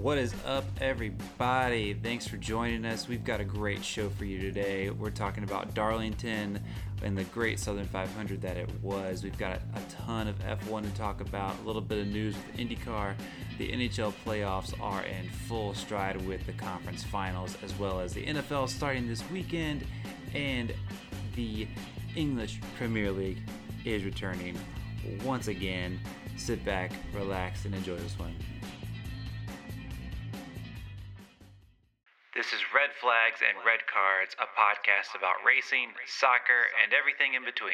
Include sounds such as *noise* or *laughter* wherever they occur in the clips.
What is up, everybody? Thanks for joining us. We've got a great show for you today. We're talking about Darlington and the great Southern 500 that it was. We've got a ton of F1 to talk about, a little bit of news with IndyCar. The NHL playoffs are in full stride with the conference finals, as well as the NFL starting this weekend, and the English Premier League is returning once again. Sit back, relax, and enjoy this one. Flags and Red Cards, a podcast about racing, soccer, and everything in between.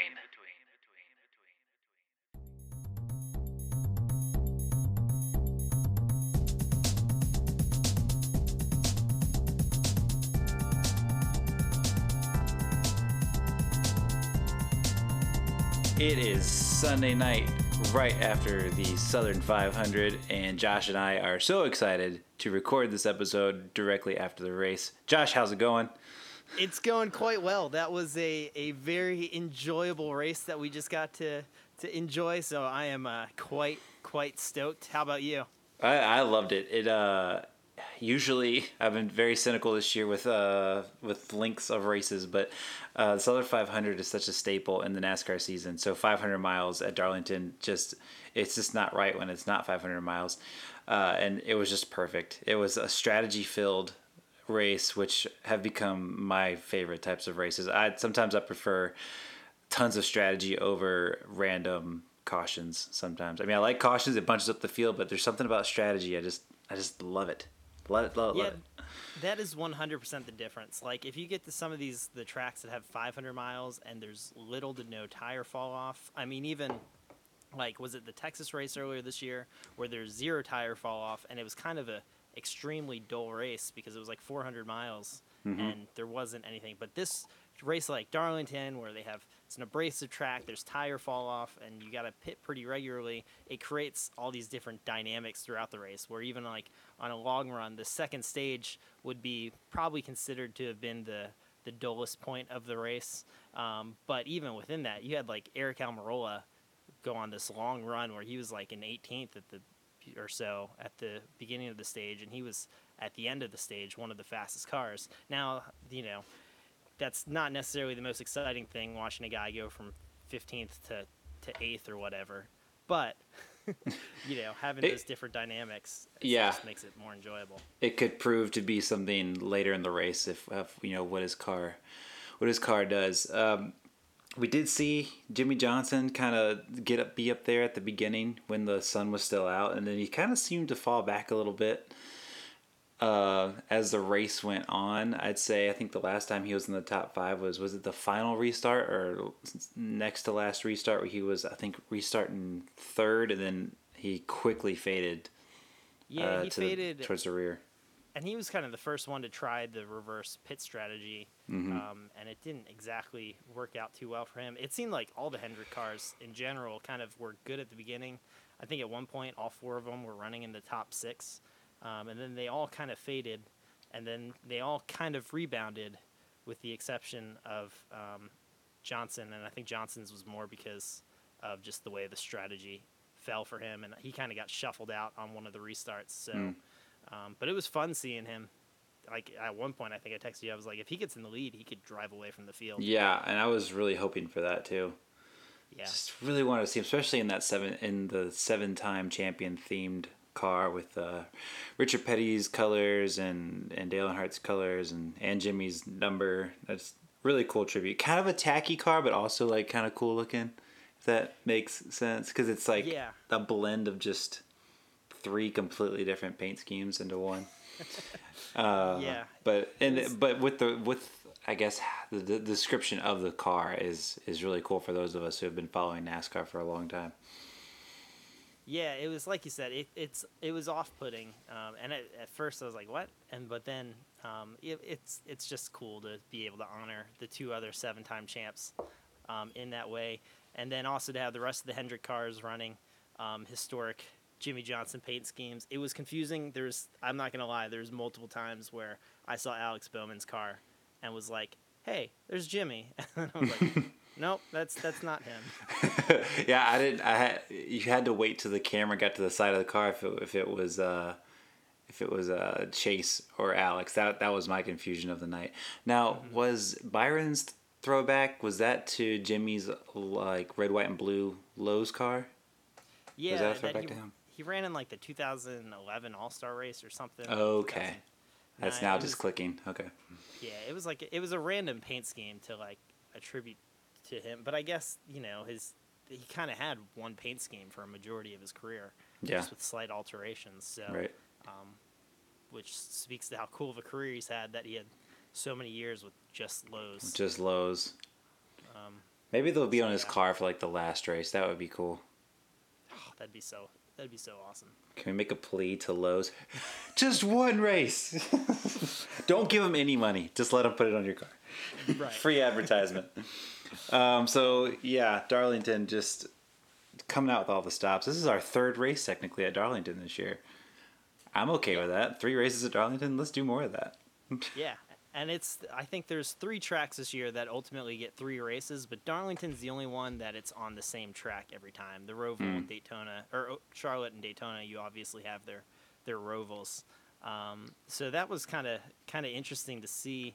It is Sunday night, right after the Southern 500, and Josh and I are so excited to record this episode directly after the race. Josh, how's it going? It's going quite well. That was a, a very enjoyable race that we just got to to enjoy. So I am uh, quite quite stoked. How about you? I, I loved it. It uh, usually I've been very cynical this year with uh with links of races, but uh, the Southern 500 is such a staple in the NASCAR season. So 500 miles at Darlington just it's just not right when it's not 500 miles, uh, and it was just perfect. It was a strategy filled race, which have become my favorite types of races. I sometimes I prefer tons of strategy over random cautions. Sometimes I mean I like cautions; it bunches up the field, but there's something about strategy. I just I just love it. Love it. Yeah, Love it. that is 100% the difference. Like if you get to some of these the tracks that have 500 miles and there's little to no tire fall off. I mean even like was it the Texas race earlier this year where there's zero tire fall off and it was kind of a extremely dull race because it was like 400 miles and there wasn't anything. But this race like Darlington where they have it's an abrasive track, there's tire fall off and you got to pit pretty regularly. It creates all these different dynamics throughout the race where even like on a long run, the second stage would be probably considered to have been the the dullest point of the race. Um, but even within that, you had like Aric Almirola go on this long run where he was like in 18th at the or so at the beginning of the stage, and he was at the end of the stage one of the fastest cars. Now, you know, that's not necessarily the most exciting thing watching a guy go from 15th to to eighth or whatever, but *laughs* you know, having It- those different dynamics Yeah. just makes it more enjoyable. it could prove to be something later in the race if, if you know what his car what his car does um, we did see Jimmie Johnson kind of get up be up there at the beginning when the sun was still out and then he kind of seemed to fall back a little bit uh, as the race went on I'd say I think the last time he was in the top 5 was was it the final restart or next to last restart where he was I think restarting third and then he quickly faded Yeah, uh, he to the- faded. towards the rear and he was kind of the first one to try the reverse pit strategy, um, and it didn't exactly work out too well for him. It seemed like all the Hendrick cars in general kind of were good at the beginning. I think at one point all four of them were running in the top six, um, and then they all kind of faded, and then they all kind of rebounded, with the exception of um, Johnson, and I think Johnson's was more because of just the way the strategy fell for him, and he kind of got shuffled out on one of the restarts. So. Um, but it was fun seeing him. Like at one point, I think I texted you. I was like, if he gets in the lead, he could drive away from the field. Yeah, and I was really hoping for that too. Yeah. Just really wanted to see, him, especially in that seven in the seven-time champion themed car with uh, Richard Petty's colors and and Dale Earnhardt's colors and and Jimmie's number. That's really cool tribute. Kind of a tacky car, but also like kind of cool looking. If that makes sense, because it's like Yeah. a blend of just three completely different paint schemes into one. *laughs* Uh, Yeah. But and but with the with I guess the, the description of the car is is really cool for those of us who have been following NASCAR for a long time. Yeah, it was like you said. It, it's it was off-putting, um, and at, at first I was like, "What?" And but then um, it, it's it's just cool to be able to honor the two other seven-time champs um, in that way, and then also to have the rest of the Hendrick cars running um, historic Jimmie Johnson paint schemes. It was confusing. There's I'm not gonna lie. There's multiple times where I saw Alex Bowman's car and was like, "Hey, there's Jimmy," *laughs* and I was like, "Nope, that's that's not him." *laughs* yeah, I didn't. I had you had to wait till the camera got to the side of the car if it, if it was uh, if it was uh, Chase or Alex. That that was my confusion of the night. Now, Mm-hmm. was Byron's throwback was that to Jimmie's like red, white, and blue Lowe's car? Yeah, that a that throwback he, to him? he ran in like the 2011 All Star race or something. Okay, that's now just was- clicking. Okay, Yeah, it was like it was a random paint scheme to like attribute to him, but I guess you know his he kind of had one paint scheme for a majority of his career, Yeah. just with slight alterations. So, right. um, which speaks to how cool of a career he's had that he had so many years with just Lowe's. Just Lowe's. um, Maybe they'll be so on his yeah. car for like the last race. That would be cool. oh, that'd be so that'd be so awesome. Can we make a plea to Lowe's? *laughs* Just one race. *laughs* Don't give them any money. Just let them put it on your car. Right. *laughs* Free advertisement. Um, so yeah, Darlington just coming out with all the stops. This is our third race technically at Darlington this year. I'm okay with that. Three races at Darlington. Let's do more of that. *laughs* Yeah, and it's I think there's three tracks this year that ultimately get three races, but Darlington's the only one that it's on the same track every time. The Roval and Daytona, or oh, Charlotte and Daytona, you obviously have their their Rovals. Um, so that was kind of kind of interesting to see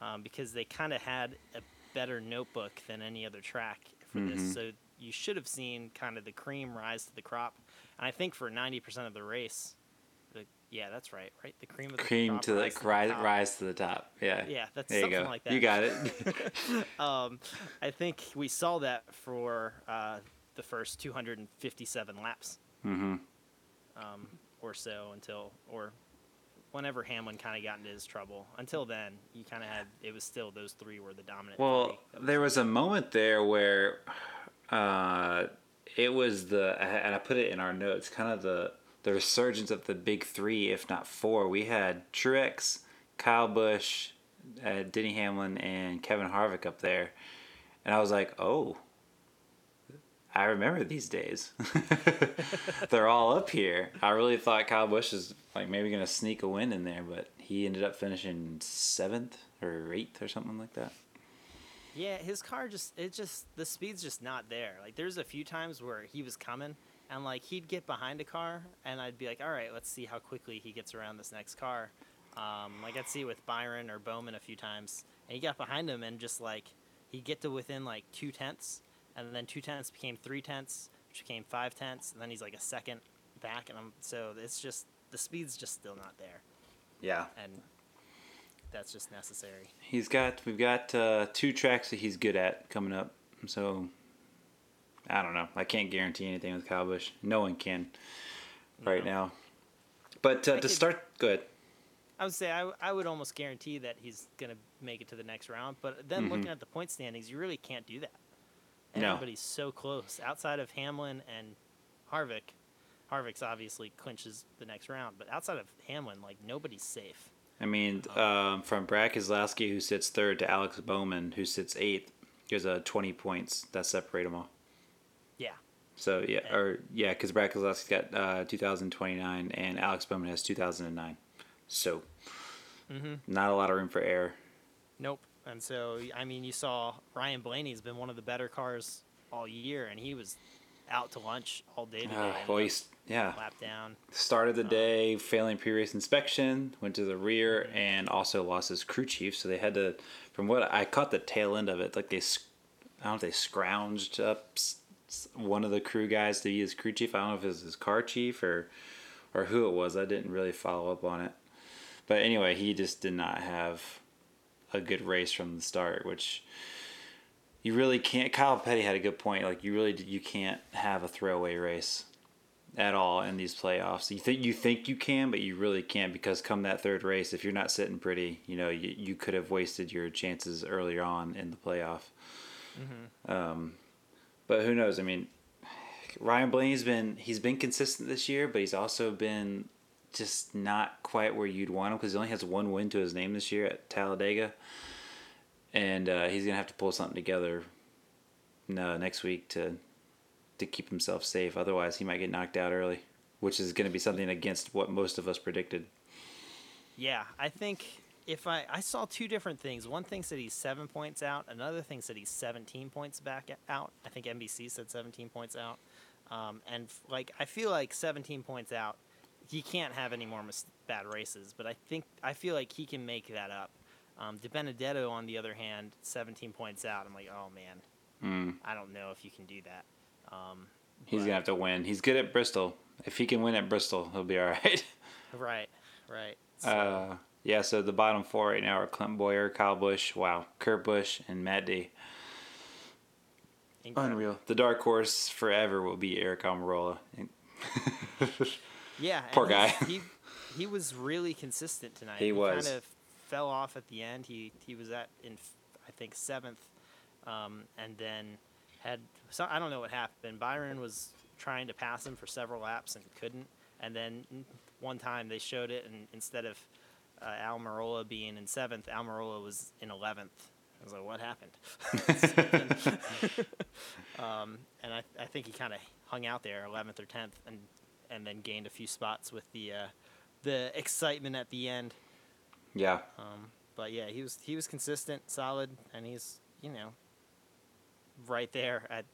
um, because they kind of had a better notebook than any other track for this. So you should have seen kind of the cream rise to the crop, and I think for ninety percent of the race. The, yeah, that's right, right. The cream of the Cream to like rise, top. rise to the top. Yeah. Yeah, that's there you something like that. You got it. *laughs* *laughs* Um, I think we saw that for uh, the first 257 laps mm-hmm. um, or so until, or whenever Hamlin kind of got into his trouble. Until then, you kind of had it was still those three were the dominant. Well, three. there was a moment there where uh, it was the, and I put it in our notes, kind of the the resurgence of the big three, if not four. We had Truex, Kyle Busch, uh, Denny Hamlin, and Kevin Harvick up there, and I was like, oh. I remember these days. *laughs* They're all up here. I really thought Kyle Busch is like maybe gonna sneak a win in there, but he ended up finishing seventh or eighth or something like that. Yeah, his car just it just the speed's just not there. Like there's a few times where he was coming and like he'd get behind a car and I'd be like, all right, let's see how quickly he gets around this next car. Um, like I'd see it with Byron or Bowman a few times, and he got behind him and just like he'd get to within like two tenths, and then two tenths became three tenths, which became five tenths, and then he's like a second back, and I'm so it's just the speed's just still not there, Yeah. and that's just necessary. He's got we've got uh, two tracks that he's good at coming up. So I don't know. I can't guarantee anything with Kyle Busch. No one can right No. now. But uh, to could- start, good. I would say I would almost guarantee that he's going to make it to the next round. But then looking at the point standings, you really can't do that. Mm-hmm. No. So close. Outside of Hamlin and Harvick, Harvick's obviously clinches the next round. But outside of Hamlin, like nobody's safe. I mean, um, from Brad Keselowski, who sits third, to Alex Bowman, who sits eighth, there's uh, 20 points that separate them all. Yeah. So yeah, And- or yeah, because Brad Keselowski's got uh, 2029 and Alex Bowman has 2009. So Mhm. not a lot of room for error. Nope. And so I mean, you saw Ryan Blaney's been one of the better cars all year, and he was out to lunch all day today. Uh, well, yeah, lap down. started the day failing pre-race inspection, went to the rear, Mm-hmm. and also lost his crew chief. So they had to, from what I caught the tail end of it, like they, I don't know if they scrounged up one of the crew guys to be his crew chief. I don't know if it was his car chief or, or who it was. I didn't really follow up on it. But anyway, he just did not have a good race from the start, which you really can't. Kyle Petty had a good point. Like you really you can't have a throwaway race at all in these playoffs. You think you think you can, but you really can't because come that third race, if you're not sitting pretty, you know you, you could have wasted your chances earlier on in the playoff. Um, but who knows? I mean, Ryan Blaney's been he's been consistent this year, but he's also been just not quite where you'd want him because he only has one win to his name this year at Talladega, and uh, he's gonna have to pull something together. No, next week to to keep himself safe. Otherwise, he might get knocked out early, which is going to be something against what most of us predicted. Yeah, I think if I I saw two different things. One thing said he's seven points out. Another thing said he's seventeen points back out. I think NBC said seventeen points out. Um, and like I feel like seventeen points out, he can't have any more mis- bad races. But I think I feel like he can make that up. Um, DiBenedetto, on the other hand, 17 points out. I'm like, oh man, Mm. I don't know if you can do that. Um, He's but- gonna have to win. He's good at Bristol. If he can win at Bristol, he'll be *laughs* all right. right, right. So, Uh, yeah. So the bottom four right now are Clint Bowyer, Kyle Busch, wow, Kurt Busch, and Matt D. incredible. Unreal. The dark horse forever will be Aric Almirola. *laughs* Yeah, Poor guy. He he was really consistent tonight. He was. kind of fell off at the end. He he was at in I think seventh, um, and then had so I don't know what happened. Byron was trying to pass him for several laps and couldn't. And then one time they showed it, and instead of uh, Almirola being in seventh, Almirola was in eleventh. I was like, what happened? *laughs* *laughs* um, and I, I think he kind of hung out there, eleventh or tenth, and and then gained a few spots with the uh, the excitement at the end. yeah. Um, but yeah, he was he was consistent, solid, and he's you know right there at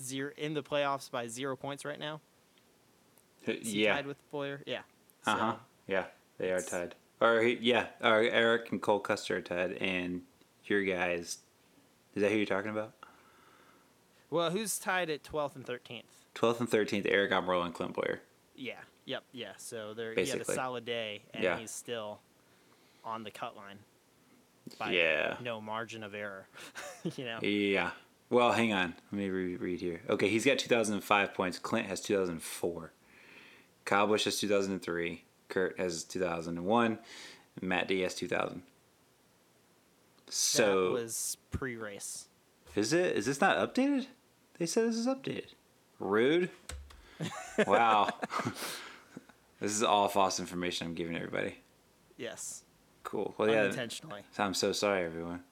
zero in the playoffs by zero points right now. Is he Yeah. tied with Bowyer. Yeah. Uh huh. Yeah, they are tied. Or he- yeah, or Aric and Cole Custer are tied, and your guys. Is that who you're talking about? Well, who's tied at twelfth and thirteenth? Twelfth and thirteenth, Aric Almirola and Clint Bowyer. Yeah. Yep. Yeah. So they're he had a solid day, and Yeah. he's still on the cut line. By Yeah. No margin of error. *laughs* you know. Yeah. Well, hang on. Let me re- read here. Okay, he's got 2005 points. Clint has 2004. Kyle Busch has 2003. Kurt has 2001. And Matt D has 2000. So that was pre-race. is it? Is this not updated? They said this is updated. Rude. *laughs* Wow. this is all false information I'm giving everybody. Yes. Cool. Well, yeah. Unintentionally. I'm so sorry, everyone.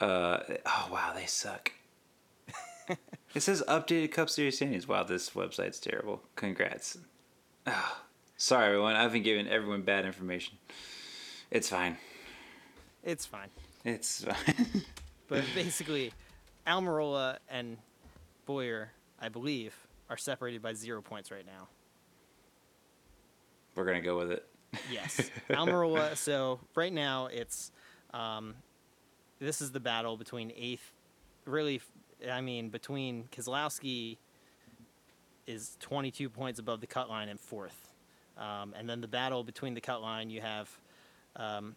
Uh, oh wow, they suck. *laughs* it says updated Cup Series standings. Wow, this website's terrible. Congrats. Ah, sorry, everyone. I've been giving everyone bad information. It's fine. It's fine. It's fine. *laughs* But basically, Almirola and Bowyer, I believe, are separated by zero points right now. We're gonna go with it. Yes, *laughs* Almirola. So right now it's, um, this is the battle between eighth. Really, I mean between Keselowski is 22 points above the cut line and fourth, um, and then the battle between the cut line you have. Um,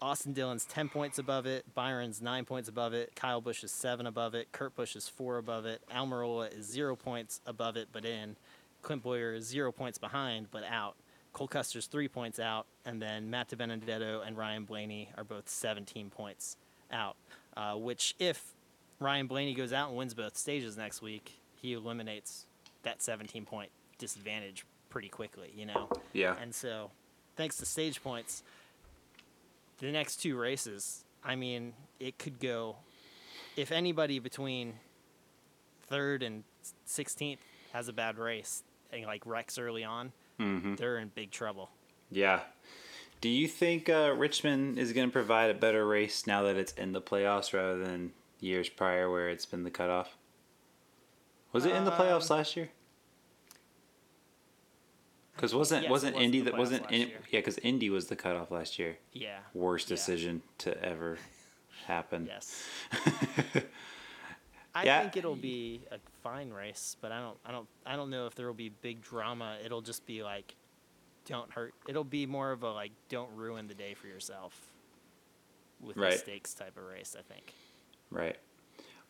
Austin Dillon's 10 points above it. Byron's 9 points above it. Kyle Busch is 7 above it. Kurt Busch is 4 above it. Almirola is 0 points above it, but in. Clint Bowyer is 0 points behind, but out. Cole Custer's 3 points out. And then Matt DiBenedetto and Ryan Blaney are both 17 points out. Uh, which, if Ryan Blaney goes out and wins both stages next week, he eliminates that 17 point disadvantage pretty quickly, you know? Yeah. And so, thanks to stage points, the next two races, I mean, it could go. If anybody between third and sixteenth has a bad race and like wrecks early on, Mm-hmm. they're in big trouble. Yeah. Do you think uh, Richmond is going to provide a better race now that it's in the playoffs rather than years prior where it's been the cutoff? Was it in the playoffs Um, last year? Because wasn't Yes, wasn't was Indy that wasn't in, year. yeah because Indy was the cutoff last year. Yeah. Worst Yeah. decision to ever happen. Yes. *laughs* I Yeah. think it'll be a fine race, but I don't, I don't, I don't know if there will be big drama. It'll just be like, don't hurt. It'll be more of a like, don't ruin the day for yourself. With Right. a stakes type of race, I think. Right.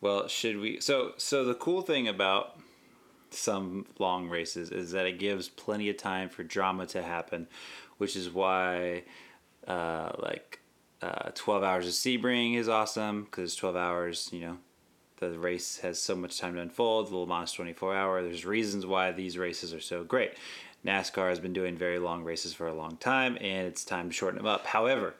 Well, should we? So, so the cool thing about some long races is that it gives plenty of time for drama to happen, which is why, uh, like, uh, twelve hours of Sebring is awesome because twelve hours. You know, the race has so much time to unfold. The Le Mans twenty four hour. There's reasons why these races are so great. NASCAR has been doing very long races for a long time, and it's time to shorten them up. However,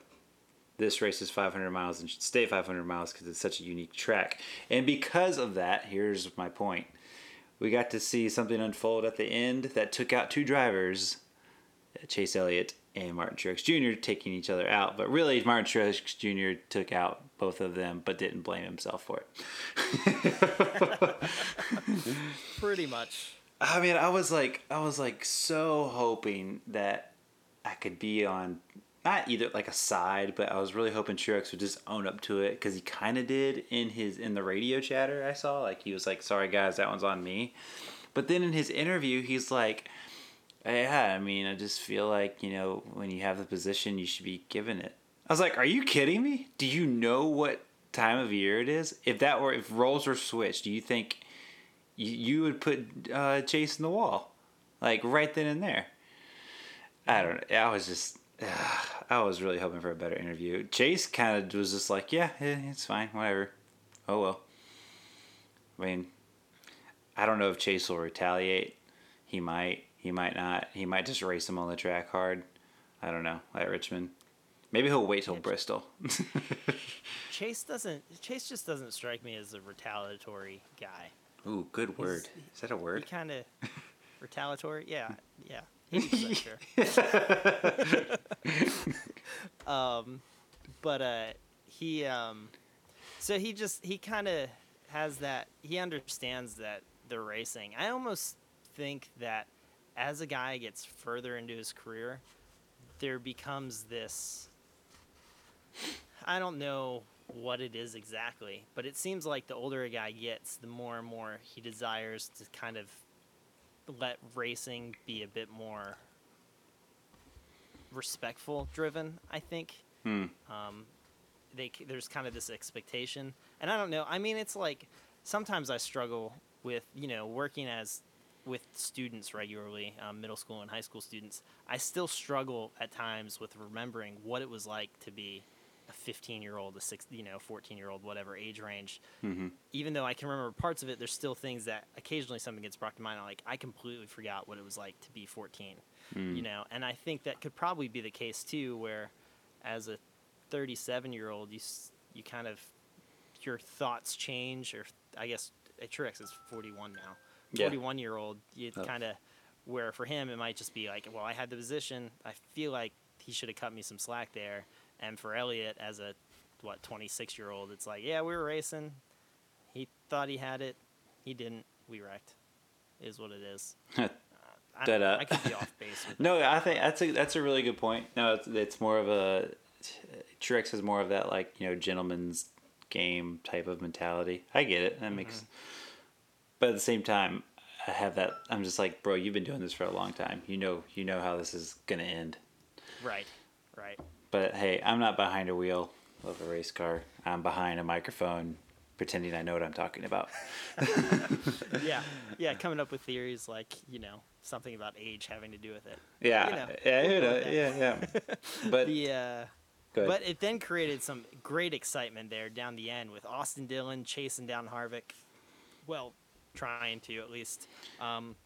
this race is 500 miles and should stay 500 miles because it's such a unique track. And because of that, here's my point. We got to see something unfold at the end that took out two drivers, Chase Elliott and Martin Truex Jr., taking each other out. But really, Martin Truex Jr. took out both of them, but didn't blame himself for it. *laughs* Pretty much. I mean, I was like, I was like so hoping that I could be on not either like a side, but I was really hoping Truex would just own up to it because he kind of did in his in the radio chatter I saw. Like he was like, "Sorry guys, that one's on me," but then in his interview, he's like, "Yeah, I mean, I just feel like you know when you have the position, you should be given it." I was like, "Are you kidding me? Do you know what time of year it is? If that were if roles were switched, do you think?" you, you would put uh, Chase in the wall, like right then and there. I don't. know. I was just. I was really hoping for a better interview. Chase kind of was just like, yeah, yeah, it's fine, whatever. Oh well. I mean, I don't know if Chase will retaliate. He might. He might not. He might just race him on the track hard. I don't know. At Richmond. Maybe he'll wait till yeah, Bristol. *laughs* Chase doesn't. Chase just doesn't strike me as a retaliatory guy. Ooh, good word. He's, Is that a word? Kind of *laughs* retaliatory. Yeah, yeah. *laughs* um, but uh, he um, so he just he kind of has that. He understands that the racing. I almost think that as a guy gets further into his career, there becomes this. I don't know what it is exactly, but it seems like the older a guy gets, the more and more he desires to kind of let racing be a bit more respectful driven. I think. Hmm. Um, they there's kind of this expectation, and I don't know. I mean, it's like sometimes I struggle with you know working as with students regularly, um, middle school and high school students. I still struggle at times with remembering what it was like to be a 15 year old, a six, you know, 14 year old, whatever age range. Mm-hmm. Even though I can remember parts of it, there's still things that occasionally something gets brought to mind. I'm like, I completely forgot what it was like to be 14, mm. you know, and I think that could probably be the case too, where as a 37 year old, you, you kind of, your thoughts change, or I guess Truex is 41 now. 41 yeah. year old, you oh. kind of, where for him, it might just be like, well, I had the position. I feel like he should have cut me some slack there and for Elliott, as a what 26 year old, it's like, yeah, we were racing. He thought he had it. He didn't. We wrecked. Is what it is. *laughs* uh, that, uh, I, I could be off base. *laughs* no, I think that's a that's a really good point. No, it's, it's more of a Truex has more of that like you know gentleman's game type of mentality. I get it. That mm-hmm. makes. But at the same time, I have that. I'm just like, bro, you've been doing this for a long time. You know, you know how this is gonna end. Right. Right. But hey, I'm not behind a wheel of a race car. I'm behind a microphone pretending I know what I'm talking about. *laughs* yeah, yeah, coming up with theories like you know something about age having to do with it. Yeah, you know, yeah, we'll yeah, yeah. *laughs* But the uh, but it then created some great excitement there down the end with Austin Dillon chasing down Harvick. Well, trying to at least. Um,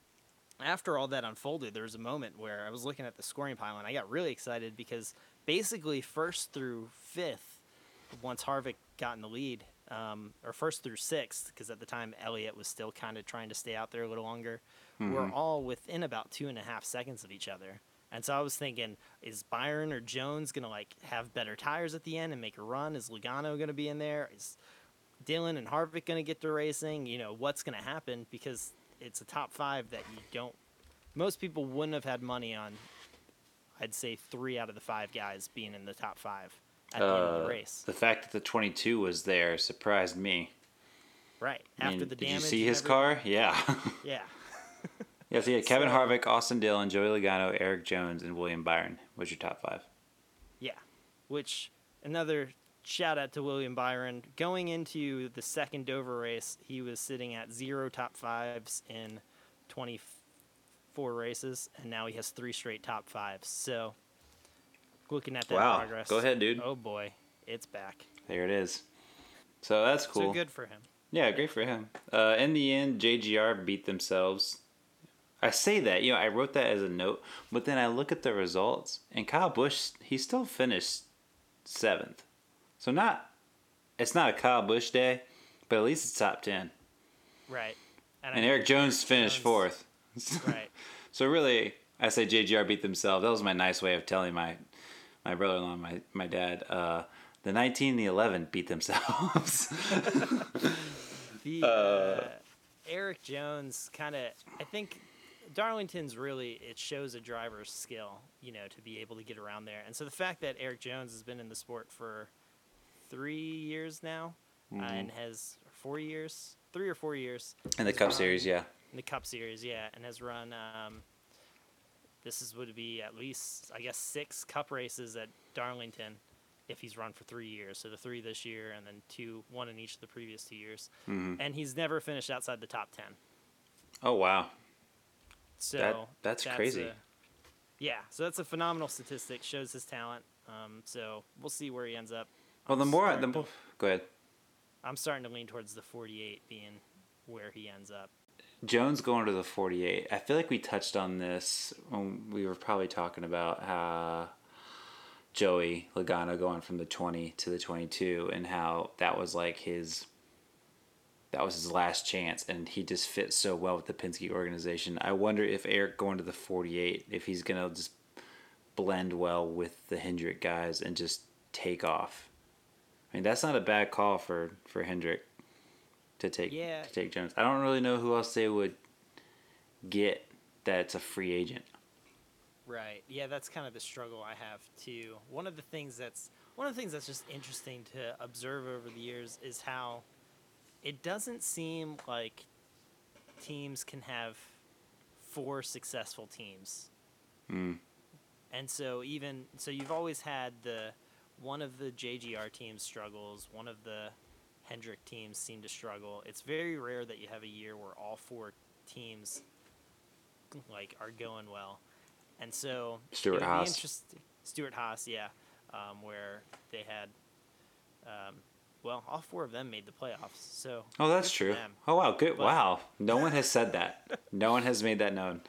after all that unfolded, there was a moment where I was looking at the scoring pile and I got really excited because basically first through fifth, once Harvick got in the lead, um, or first through sixth, because at the time Elliott was still kind of trying to stay out there a little longer, mm-hmm. we're all within about two and a half seconds of each other. And so I was thinking, is Byron or Jones gonna like have better tires at the end and make a run? Is Logano gonna be in there? Is Dillon and Harvick gonna get to racing? You know, what's gonna happen? Because it's a top five that you don't. Most people wouldn't have had money on I'd say three out of the five guys being in the top five at the uh, end of the uh, race. The fact that the 22 was there surprised me. Right I after mean, the damage. Did you see his car? Yeah. *laughs* yeah. yeah. So yeah, Kevin *laughs* so, Harvick, Austin Dillon, Joey Logano, Erik Jones, and William Byron was your top five. Yeah, which another shout out to William Byron. Going into the second Dover race, he was sitting at zero top fives in 20 four races, and now he has three straight top fives. So, looking at that wow. progress. Go ahead, dude. Oh boy, it's back. There it is. So that's cool. So good for him. Yeah, great for him. Uh, in the end, JGR beat themselves. I say that, you know, I wrote that as a note, but then I look at the results, and Kyle Busch, he still finished seventh. So not, it's not a Kyle Busch day, but at least it's top ten. Right. And, and Erik Jones finished Jones, fourth. Right. *laughs* So really, I say JGR beat themselves. That was my nice way of telling my my brother-in-law, my my dad. Uh, the 19 and the 11 beat themselves. *laughs* the, uh, Erik Jones kind of, I think Darlington's really it shows a driver's skill, you know, to be able to get around there. And so the fact that Erik Jones has been in the sport for three years now uh, and has four years, three or four years In the Cup run- Series, yeah. In the Cup Series, yeah, and has run. Um, this is would be at least I guess six Cup races at Darlington, if he's run for three years. So the three this year, and then two, one in each of the previous two years. Mhm. And he's never finished outside the top ten. Oh wow. So that's crazy. a- yeah, so that's a phenomenal statistic. Shows his talent. Um, so we'll see where he ends up. Well, the more the to- more. Go ahead. I'm starting to lean towards the 48 being where he ends up. Jones going to the 48. I feel like we touched on this when we were probably talking about uh, Joey Logano going from the 20 to the 22 and how that was like his that was his last chance and he just fits so well with the Penske organization. I wonder if Erik going to the 48 if he's going to just blend well with the Hendrick guys and just take off. I mean, that's not a bad call for for Hendrick to take Yeah. to take Jones. I don't really know who else they would get that's a free agent. Right. Yeah, that's kind of the struggle I have too. One of the things that's one of the things that's just interesting to observe over the years is how it doesn't seem like teams can have four successful teams. Mm. And so even so you've always had the one of the JGR teams struggles, one of the Hendrick teams seem to struggle. It's very rare that you have a year where all four teams like are going well. And so Stewart it would be Haas. Stewart-Haas, yeah, um, where they had, um, well, all four of them made the playoffs. So Oh, that's true. Oh, wow, good. But- wow, no one has said that. *laughs* No one has made that known.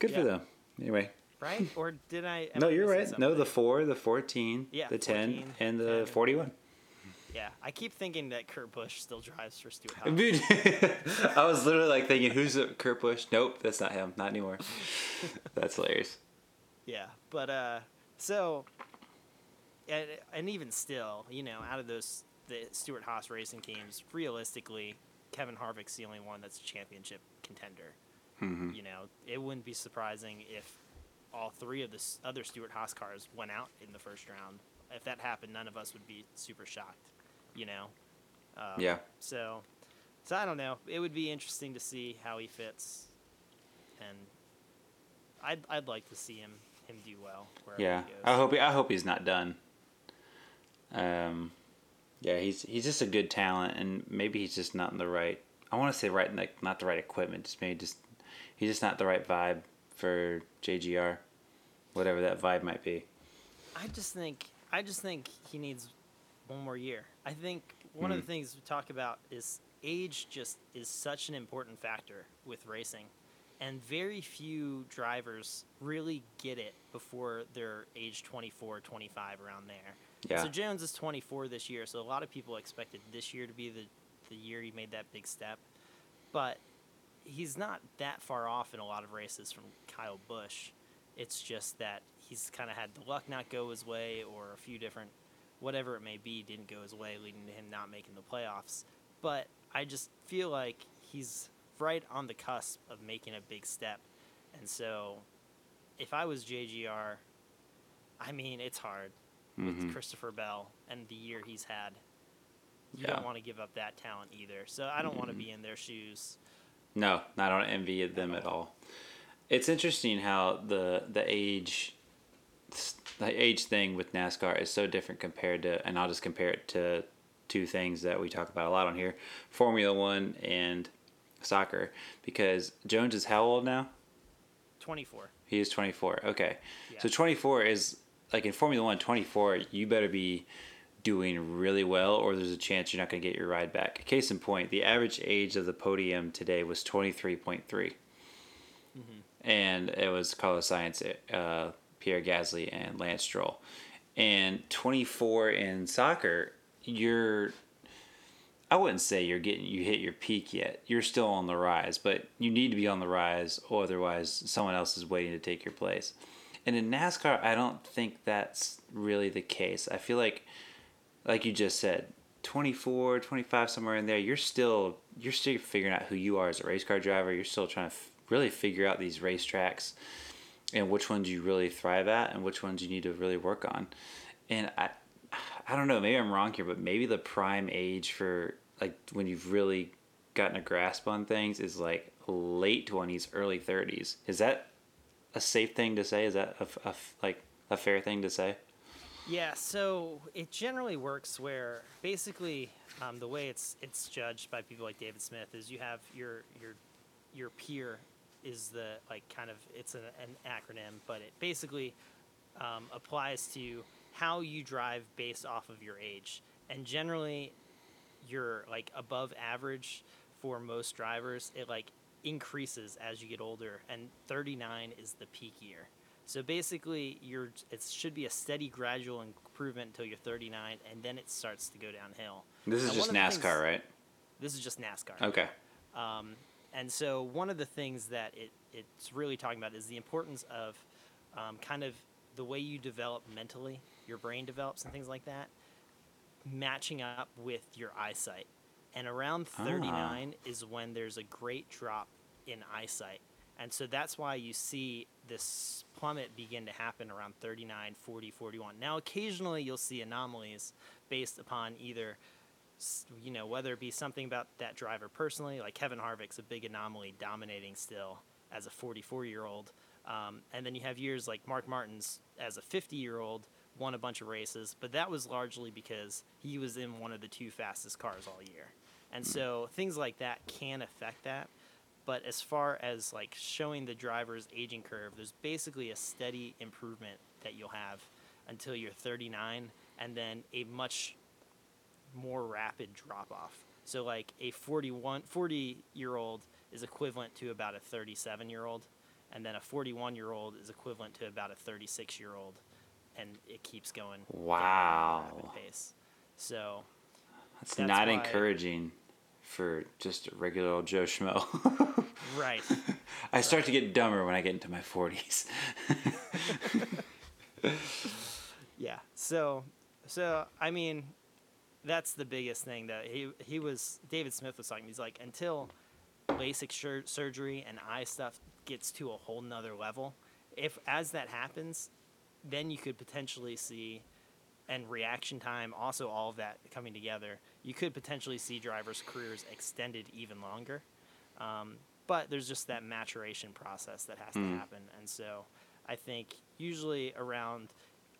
Good for them. Anyway, right? Or did I? *laughs* no, you're right. No, the four, the fourteen, Yeah, the ten, and the forty-one. Yeah, I keep thinking that Kurt Busch still drives for Stewart-Haas. Dude, *laughs* I was literally like thinking, who's Kurt Busch? Nope, that's not him. Not anymore. *laughs* that's hilarious. Yeah, but uh, so, and, and even still, you know, out of those the Stewart-Haas racing teams, realistically, Kevin Harvick's the only one that's a championship contender. Mhm. You know, it wouldn't be surprising if all three of the other Stewart-Haas cars went out in the first round. If that happened, none of us would be super shocked. You know. Um, Yeah. So, so I don't know. It would be interesting to see how he fits, and I'd I'd like to see him him do well. Yeah, He goes. I hope. I hope he's not done. Um, yeah, he's he's just a good talent, and maybe he's just not in the right. I want to say right, like not the right equipment. Just maybe just he's just not the right vibe for JGR, whatever that vibe might be. I just think I just think he needs one more year. I think one of Hmm. the things we talk about is age just is such an important factor with racing. And very few drivers really get it before they're age 24, 25 around there. Yeah. So Jones is 24 this year, so a lot of people expected this year to be the the year he made that big step. But he's not that far off in a lot of races from Kyle Busch. It's just that he's kind of had the luck not go his way, or a few different, whatever it may be, didn't go his way, leading to him not making the playoffs. But I just feel like he's right on the cusp of making a big step. And so if I was JGR, I mean, it's hard with Mhm. Christopher Bell and the year he's had. You Yeah. don't want to give up that talent either. So I don't want to be in their shoes. No, I don't envy them at all. It's interesting how the the age the age thing with NASCAR is so different compared to and I'll just compare it to two things that we talk about a lot on here, Formula 1 and soccer because Jones is how old now? 24. He is 24. Okay. So 24 is like in Formula 1 24, you better be doing really well or there's a chance you're not going to get your ride back. Case in point, the average age of the podium today was 23.3. And it was Carlos Sainz uh, Pierre Gasly, and Lance Stroll. And 24 in soccer, you're I wouldn't say you're getting you hit your peak yet. You're still on the rise, but you need to be on the rise, or otherwise someone else is waiting to take your place. And in NASCAR, I don't think that's really the case. I feel like, like you just said, 24, 25, somewhere in there, you're still you're still figuring out who you are as a race car driver. You're still trying to f- really figure out these racetracks and which ones you really thrive at and which ones you need to really work on. And I I don't know, maybe I'm wrong here, but maybe the prime age for like when you've really gotten a grasp on things is like late 20s, early 30s. Is that a safe thing to say? Is that a, a like a fair thing to say? Yeah, so it generally works where basically um, the way it's it's judged by people like David Smith is you have your your your peer is the like kind of it's an, an acronym, but it basically um, applies to how you drive based off of your age, and generally you're like above average for most drivers. It like increases as you get older, and 39 is the peak year. So basically, you're it should be a steady, gradual improvement until you're 39, and then it starts to go downhill. This is Now, just NASCAR, things- right? This is just NASCAR. Okay. Um, and so one of the things that it, it's really talking about is the importance of um, kind of the way you develop mentally, your brain develops and things like that, matching up with your eyesight. And around Ah. 39 is when there's a great drop in eyesight. And so that's why you see this plummet begin to happen around 39, 40, 41. Now, occasionally you'll see anomalies based upon either you know, whether it be something about that driver personally, like Kevin Harvick's a big anomaly dominating still as a 44 year old. Um, and then you have years like Mark Martin's as a 50 year old won a bunch of races, but that was largely because he was in one of the two fastest cars all year. And so things like that can affect that. But as far as like showing the driver's aging curve, there's basically a steady improvement that you'll have until you're 39 and then a much more rapid drop off. So like a 41 40 year old is equivalent to about a 37 year old and then a 41 year old is equivalent to about a 36 year old and it keeps going down at a Wow. rapid pace. So That's, That's not encouraging for just a regular old Joe Schmo. *laughs* right. I start to get dumber when I get into my 40s. *laughs* Yeah. So, so I mean, that's the biggest thing that he he was David Smith was talking. He's like until LASIK sur- surgery and eye stuff gets to a whole nother level. If as that happens, then you could potentially see, and reaction time, also all of that coming together, you could potentially see drivers' careers extended even longer. Um, but there's just that maturation process that has to happen, and so I think usually around,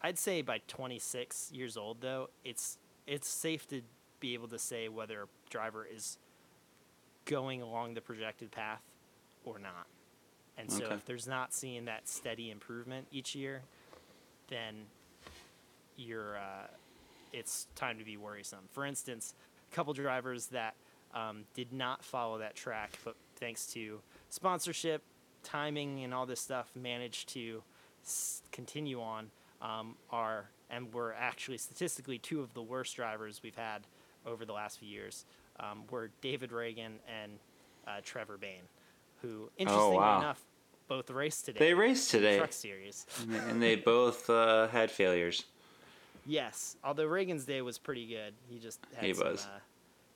I'd say by 26 years old though, it's it's safe to be able to say whether a driver is going along the projected path or not. And so Okay. if there's not seeing that steady improvement each year, then you're uh, it's time to be worrisome. For instance, a couple drivers that um, did not follow that track, but thanks to sponsorship, timing, and all this stuff, managed to s- continue on. Um, are and were actually statistically two of the worst drivers we've had over the last few years. Um, were David Ragan and uh, Trevor Bayne, who interestingly Oh, wow. enough both raced today. they raced in the today, Truck series. and they- and they both uh, had failures. Yes, although Ragan's day was pretty good. He just had He some, was. Uh,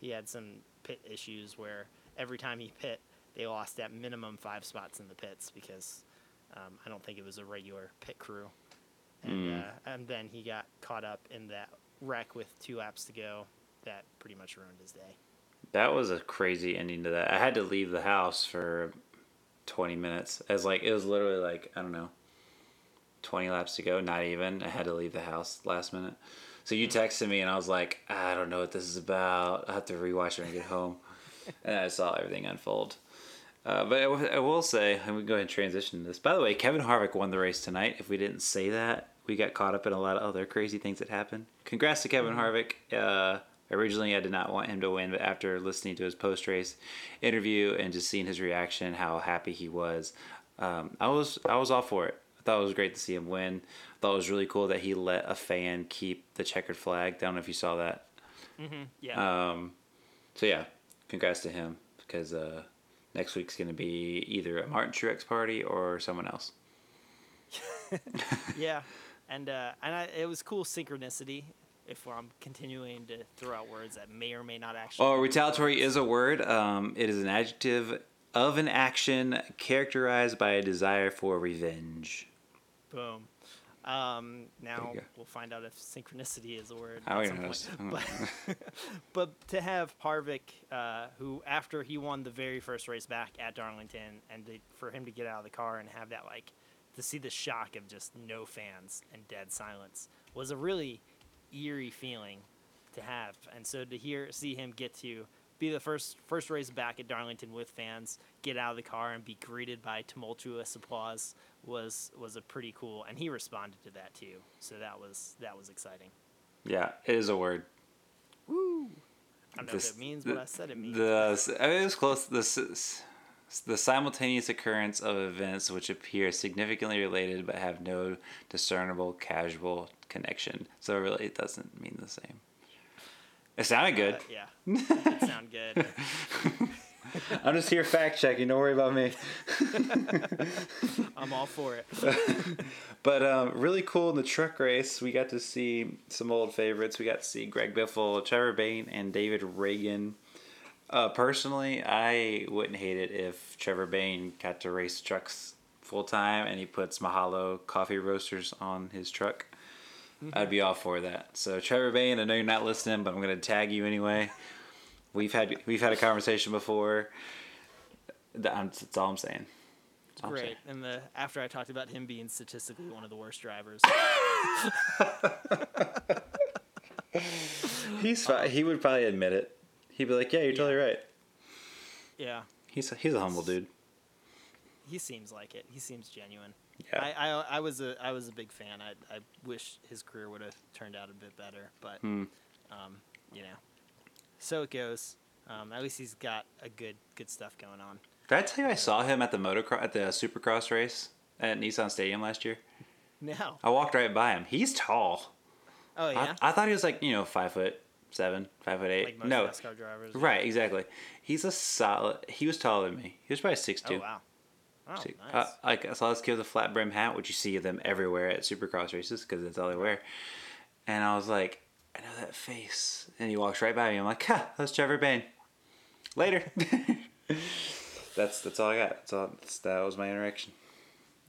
he had some pit issues where every time he pit, they lost at minimum five spots in the pits because um, I don't think it was a regular pit crew. And Mm. uh, and then he got caught up in that wreck with two laps to go. That pretty much ruined his day. That was a crazy ending to that. I had to leave the house for 20 minutes. As like it was literally like I don't know, 20 laps to go. Not even. I had to leave the house last minute. So you texted me and I was like, I don't know what this is about. I have to rewatch it when I get home. *laughs* and I saw everything unfold. Uh, but I, w- I will say, and we can go ahead and transition to this. By the way, Kevin Harvick won the race tonight. If we didn't say that, we got caught up in a lot of other crazy things that happened. Congrats to Kevin Harvick. Uh, originally, I did not want him to win, but after listening to his post race interview and just seeing his reaction, how happy he was, um, I was I was all for it. I thought it was great to see him win. I thought it was really cool that he let a fan keep the checkered flag. I don't know if you saw that. Yeah. Um, so yeah, congrats to him because uh, next week's going to be either a Martin Truex party or someone else. *laughs* yeah, and uh, and I, it was cool synchronicity. if I'm continuing to throw out words that may or may not actually. Oh, retaliatory is a word. Um, it is an adjective of an action characterized by a desire for revenge. Boom. Um, now we'll find out if synchronicity is a word. I at don't some know. point. *laughs* But, *laughs* but to have Harvick, uh, who after he won the very first race back at Darlington, and to, for him to get out of the car and have that like to see the shock of just no fans and dead silence was a really eerie feeling to have. And so to hear see him get to be the first first race back at Darlington with fans, get out of the car and be greeted by tumultuous applause was was a pretty cool and he responded to that too. So that was that was exciting. Yeah, it is a word. Woo! I don't know This- if it means the- what I said it means. The I mean, it was close. The s- the simultaneous occurrence of events which appear significantly related but have no discernible causal connection. So really, it doesn't mean the same. It sounded good. Uh, yeah, *laughs* it did sound good. *laughs* I'm just here fact checking. Don't worry about me. *laughs* I'm all for it. But um, really cool in the truck race. We got to see some old favorites. We got to see Greg Biffle, Trevor Bayne, and David Ragan. Uh, personally, I wouldn't hate it if Trevor Bayne got to race trucks full time and he puts Mahalo coffee roasters on his truck. I'd be all for that. So Trevor Bayne, I know you're not listening, but I'm gonna tag you anyway. *laughs* We've had we've had a conversation before. That- That's all I'm saying. That's all I'm Great. saying. And the after I talked about him being statistically one of the worst drivers. *laughs* *laughs* He's fi- he would probably admit it. He'd be like, "Yeah, you're totally right." yeah, He's a, he's a humble dude. he seems like it. He seems genuine. Yeah. I, I, I was a I was a big fan. I, I wish his career would have turned out a bit better, but Hmm. um, you know, so it goes. Um, at least he's got a good good stuff going on. Did I tell you I saw him at the motocross at the Supercross race at Nissan Stadium last year? No. I walked right by him. He's tall. oh yeah, I, I thought he was like you know five foot seven, five foot eight. like most no, NASCAR drivers. right, exactly. He's a solid. He was taller than me. He was probably six Oh two. wow. Oh See, nice. uh, like I saw this kid with a flat brim hat, which you see them everywhere at Supercross races because that's all they wear. And I was like, I know that face. And he walks right by me. I'm like, ha, that's Trevor Bayne. Later. *laughs* that's that's all I got. That's all. That's, that was my interaction.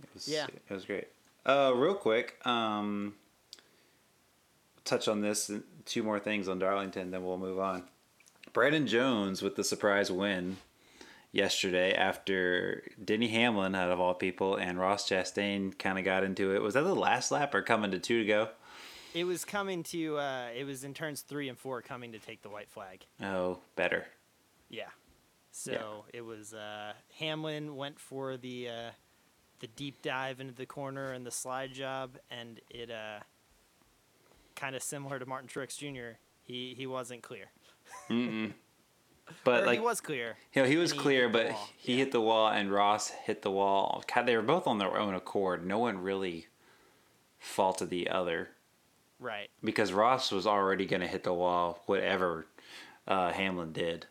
It was, Yeah. it was great. Uh, real quick, um, touch on this. Two more things on Darlington, then we'll move on. Brandon Jones with the surprise win yesterday after Denny Hamlin, out of all people, and Ross Chastain kind of got into it. Was that the last lap or coming to two to go? it was coming to. Uh, it was in turns three and four coming to take the white flag. Oh, better. Yeah. So it was uh, Hamlin went for the uh, the deep dive into the corner and the slide job, and it uh, kind of similar to Martin Truex Jr. He he wasn't clear. *laughs* But Or like he was clear. you know, he was he clear, but wall. he Yeah. hit the wall and Ross hit the wall. God, They were both on their own accord. No one really faulted the other Right. because Ross was already going to hit the wall, whatever uh, Hamlin did.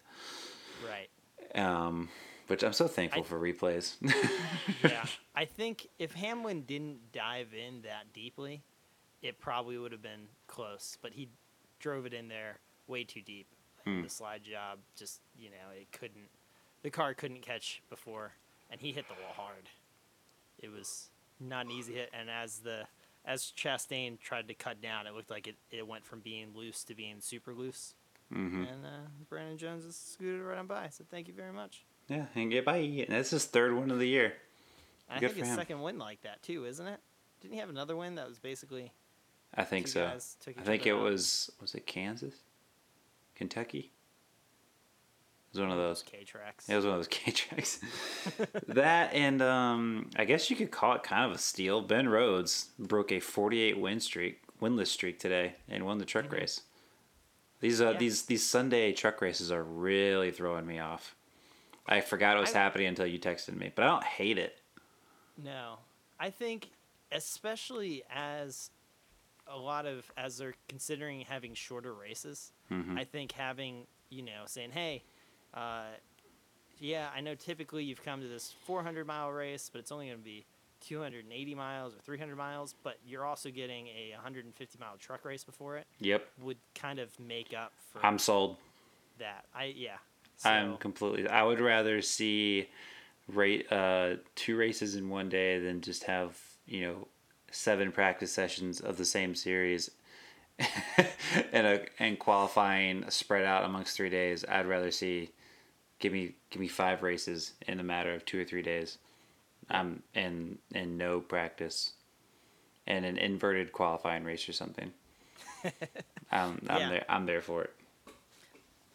Right. Um, which I'm so thankful I- for replays. *laughs* Yeah. I think if Hamlin didn't dive in that deeply, it probably would have been close. But he drove it in there way too deep. Hmm. The slide job just you know it couldn't. The car couldn't catch before, and he hit the wall hard. It was not an easy hit, and as the as Chastain tried to cut down, it looked like it, it went from being loose to being super loose. hmm And uh, Brandon Jones just scooted right on by. So thank you very much. Yeah, and get by. And that's his third win of the year. I think his him. second win like that too, isn't it? Didn't he have another win that was basically I think so. I think it out? was was it Kansas, Kentucky. It was one of those. K tracks? It was one of those *laughs* K tracks. *laughs* that and um, I guess you could call it kind of a steal. Ben Rhodes broke a 48 win streak, winless streak today, and won the truck race. These uh, Yeah. these these Sunday truck races are really throwing me off. I forgot it was I- happening until you texted me, but I don't hate it. No, I think especially as a lot of as they're considering having shorter races, Mhm. I think having you know saying hey. Uh, yeah, I know typically you've come to this 400 mile race, but it's only going to be 280 miles or 300 miles, but you're also getting a 150 mile truck race before it. Yep. Would kind of make up for I'm sold. that. I yeah. I'm completely. I would rather see rate uh, two races in one day than just have you know seven practice sessions of the same series *laughs* and a and qualifying spread out amongst three days. I'd rather see give me give me five races in a matter of two or three days, um, and and no practice, and an inverted qualifying race or something. *laughs* um, I'm Yeah. there. I'm there for it.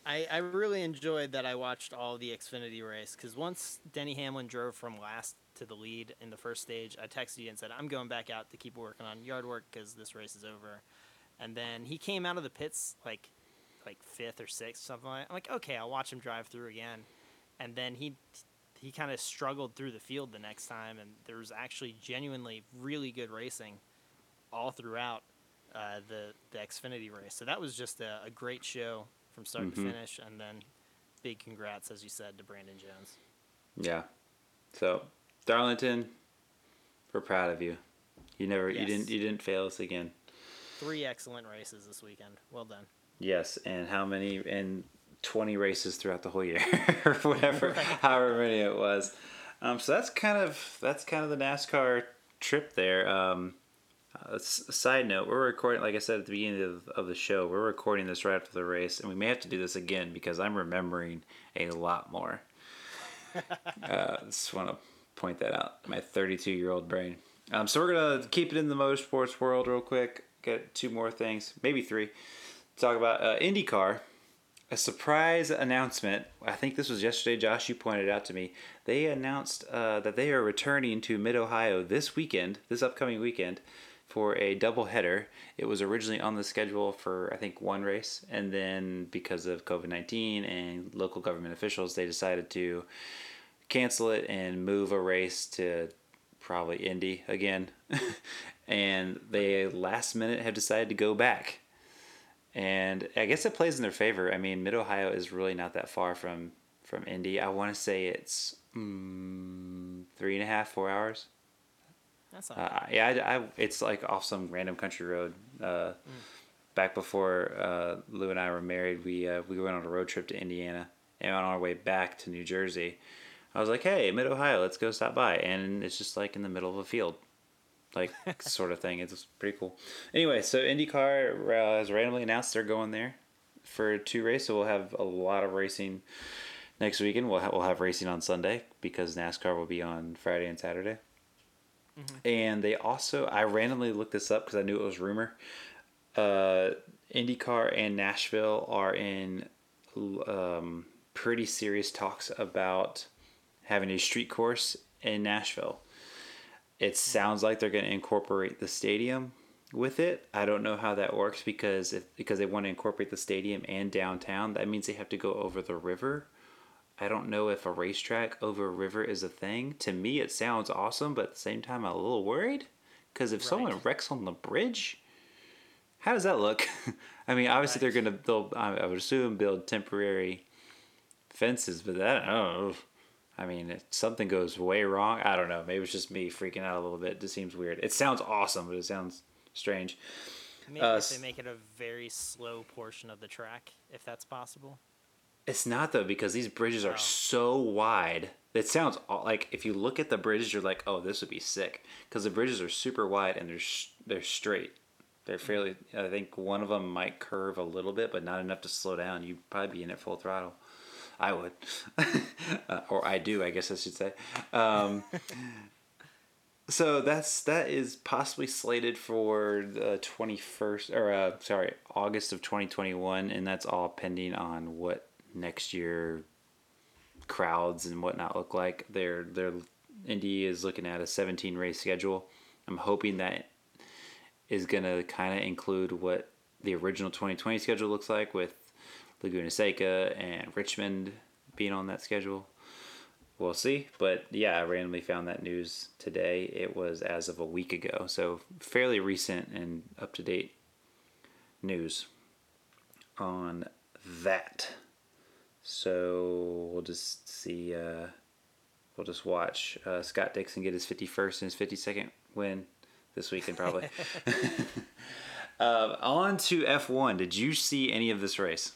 I, I really enjoyed that I watched all the Xfinity race because once Denny Hamlin drove from last to the lead in the first stage, I texted you and said, I'm going back out to keep working on yard work because this race is over. And then he came out of the pits like like fifth or sixth, something like I'm like, okay, I'll watch him drive through again. And then he he kind of struggled through the field the next time, and there was actually genuinely really good racing all throughout uh, the the Xfinity race. So that was just a, a great show from start to Mhm. finish, and then big congrats, as you said, to Brandon Jones. Yeah. So, Darlington, we're proud of you. You never, you didn't, you didn't fail us again. Three excellent races this weekend. Well done. Yes, and how many? And twenty races throughout the whole year, *laughs* or *laughs* whatever, Right. however many it was. Um, so that's kind of that's kind of the NASCAR trip there. Um, uh, side note: We're recording, like I said at the beginning of, of the show, we're recording this right after the race, and we may have to do this again because I'm remembering a lot more. *laughs* uh, just want to point that out. My 32 year old brain. Um, so we're gonna keep it in the motorsports world real quick. Get two more things, maybe three. Talk about uh, IndyCar. A surprise announcement. I think this was yesterday. Josh, you pointed out to me. They announced uh, that they are returning to Mid Ohio this weekend, this upcoming weekend, for a double header. It was originally on the schedule for I think one race, and then because of COVID nineteen and local government officials, they decided to cancel it and move a race to probably Indy again. *laughs* and they last minute have decided to go back. And I guess it plays in their favor. I mean, Mid Ohio is really not that far from from Indy. I want to say it's mm, three and a half, four hours. That's not Uh, yeah, I, I, it's like off some random country road. Uh, Back before uh, Lou and I were married, we uh, we went on a road trip to Indiana, and on our way back to New Jersey, I was like, "Hey, Mid Ohio, let's go stop by," and it's just like in the middle of a field, like *laughs* sort of thing. It's pretty cool. Anyway, so IndyCar uh, has randomly announced they're going there for two races. So we'll have a lot of racing next weekend. We'll ha- we'll have racing on Sunday because NASCAR will be on Friday and Saturday. And they also, I randomly looked this up because I knew it was rumor. Uh, IndyCar and Nashville are in um, pretty serious talks about having a street course in Nashville. It sounds like they're going to incorporate the stadium with it. I don't know how that works because if because they want to incorporate the stadium and downtown, that means they have to go over the river. I don't know if a racetrack over a river is a thing. To me, it sounds awesome, but at the same time, I'm a little worried because if someone wrecks on the bridge, how does that look? *laughs* I mean, obviously Right. they're gonna build. I I would assume build temporary fences, but that I don't know. I mean, if something goes way wrong, I don't know. Maybe it's just me freaking out a little bit. It just seems weird. It sounds awesome, but it sounds strange. Maybe Uh, if they make it a very slow portion of the track, if that's possible. It's not though because these bridges are Oh. so wide. It sounds like if you look at the bridges, you're like, oh, this would be sick because the bridges are super wide and they're they're straight. They're fairly. I think one of them might curve a little bit, but not enough to slow down. You'd probably be in it full throttle. I would, *laughs* I do. I guess I should say. Um, *laughs* so that's that is possibly slated for the twenty first, or uh, sorry, August of twenty twenty one, and that's all pending on what next year crowds and whatnot look like. Their their Indy is looking at a seventeen race schedule. I'm hoping that is gonna kind of include what the original 2020 schedule looks like with Laguna Seca and Richmond being on that schedule. We'll see, but yeah, I randomly found that news today. It was as of a week ago, so fairly recent and up to date news on that. So we'll just see uh, we'll just watch uh, Scott Dixon get his 51st and his 52nd win this weekend, probably. uh, *laughs* *laughs* on to F1. Did you see any of this race?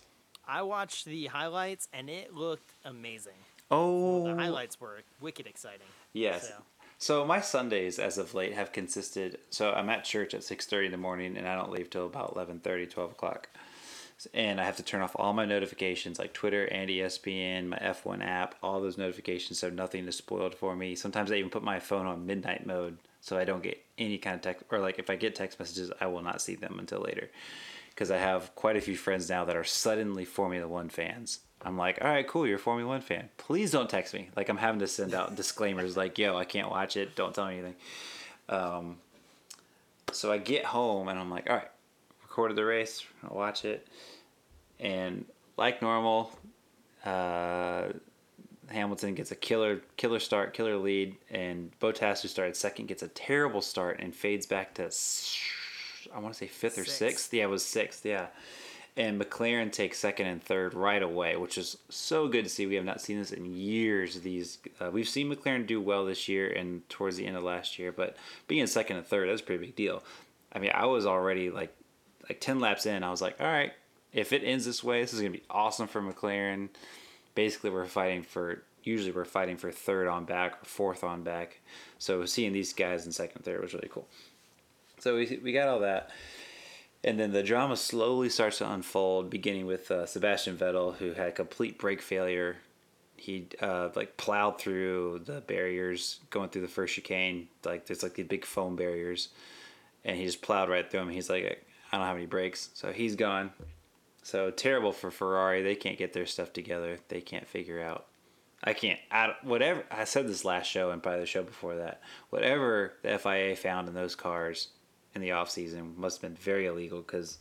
I watched the highlights and it looked amazing. Oh, The highlights were wicked exciting. yes. So, So my Sundays, as of late, have consisted. So I'm at church at six thirty in the morning, and I don't leave till about 11:30, 12 o'clock. And I have to turn off all my notifications, like Twitter and ESPN, my F1 app, all those notifications, so nothing is spoiled for me. Sometimes I even put my phone on midnight mode, so I don't get any kind of text. Or like if I get text messages, I will not see them until later, because I have quite a few friends now that are suddenly Formula One fans. I'm like, all right, cool, you're a Formula One fan. Please don't text me. Like I'm having to send out disclaimers like, yo, I can't watch it. Don't tell me anything. Um, so I get home and I'm like, all right, recorded the race, I'll watch it, and like normal, uh, Hamilton gets a killer killer start, killer lead, and Bottas, who started second, gets a terrible start and fades back to I want to say fifth or Sixth. sixth. Yeah, it was sixth. Yeah. And McLaren takes second and third right away, which is so good to see. We have not seen this in years. These uh, we've seen McLaren do well this year and towards the end of last year, but being second and third that's a pretty big deal. I mean, I was already like like ten laps in. I was like, all right, if it ends this way, this is gonna be awesome for McLaren. Basically, we're fighting for usually we're fighting for third on back or fourth on back. So seeing these guys in second third was really cool. So we we got all that. And then the drama slowly starts to unfold, beginning with uh, Sebastian Vettel, who had complete brake failure. He uh, like plowed through the barriers going through the first chicane. Like there's like the big foam barriers, and he just plowed right through them. He's like, I don't have any brakes, so he's gone. So terrible for Ferrari. They can't get their stuff together. They can't figure out. I can't. I, whatever. I said this last show and probably the show before that. Whatever the FIA found in those cars in the off season must have been very illegal because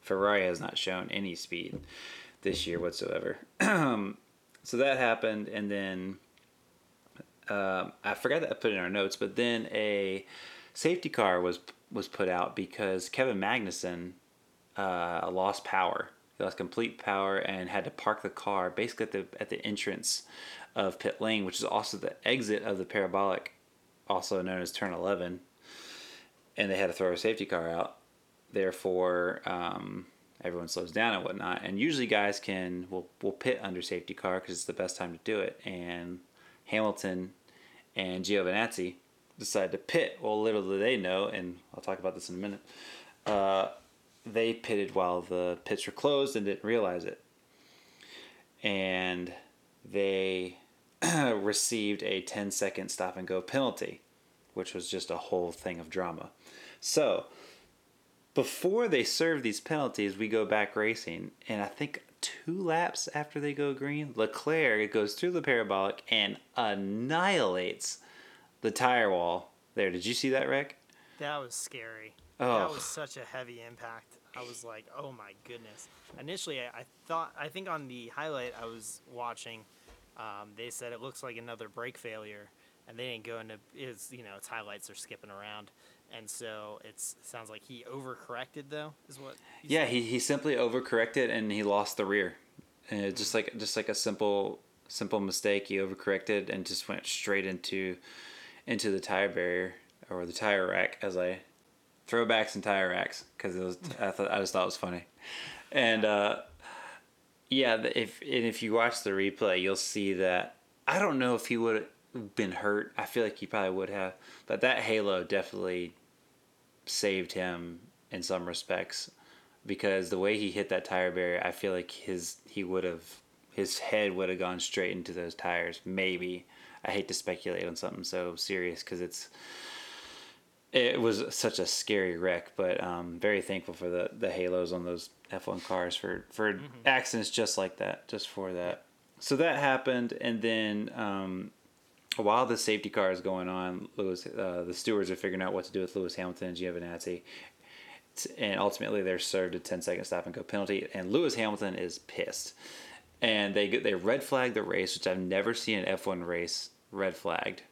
Ferrari has not shown any speed this year whatsoever. *clears throat* so that happened, and then um, I forgot that I put it in our notes, but then a safety car was was put out because Kevin Magnussen uh, lost power. He lost complete power and had to park the car basically at the at the entrance of pit lane, which is also the exit of the parabolic, also known as turn eleven. And they had to throw a safety car out. Therefore, um, everyone slows down and whatnot. And usually, guys can will will pit under safety car because it's the best time to do it. And Hamilton and Giovinazzi decided to pit. Well, little did they know, and I'll talk about this in a minute. Uh, they pitted while the pits were closed and didn't realize it. And they *clears throat* received a 10 second stop and go penalty, which was just a whole thing of drama. So, before they serve these penalties, we go back racing, and I think two laps after they go green, Leclerc goes through the parabolic and annihilates the tire wall there. Did you see that, wreck? that was scary. Oh. That was such a heavy impact. I was like, oh my goodness. Initially, I, I thought, I think on the highlight I was watching, um, they said it looks like another brake failure, and they didn't go into his, you know, its highlights are skipping around. And so it sounds like he overcorrected, though, is what Yeah, he, he simply overcorrected and he lost the rear. And just like just like a simple simple mistake, he overcorrected and just went straight into into the tire barrier or the tire rack as I throwbacks and tire racks because it was I thought I just thought it was funny, and uh, yeah, if and if you watch the replay, you'll see that I don't know if he would been hurt. I feel like he probably would have, but that halo definitely saved him in some respects because the way he hit that tire barrier, I feel like his he would have his head would have gone straight into those tires. Maybe I hate to speculate on something so serious because it's it was such a scary wreck, but um, very thankful for the the halos on those F1 cars for for accidents just like that, just for that. So that happened, and then um, while the safety car is going on, Lewis, uh, the stewards are figuring out what to do with Lewis Hamilton. And Giovinazzi, and ultimately they're served a 10 second stop and go penalty, and Lewis Hamilton is pissed, and they they red flag the race, which I've never seen an F1 race red flagged.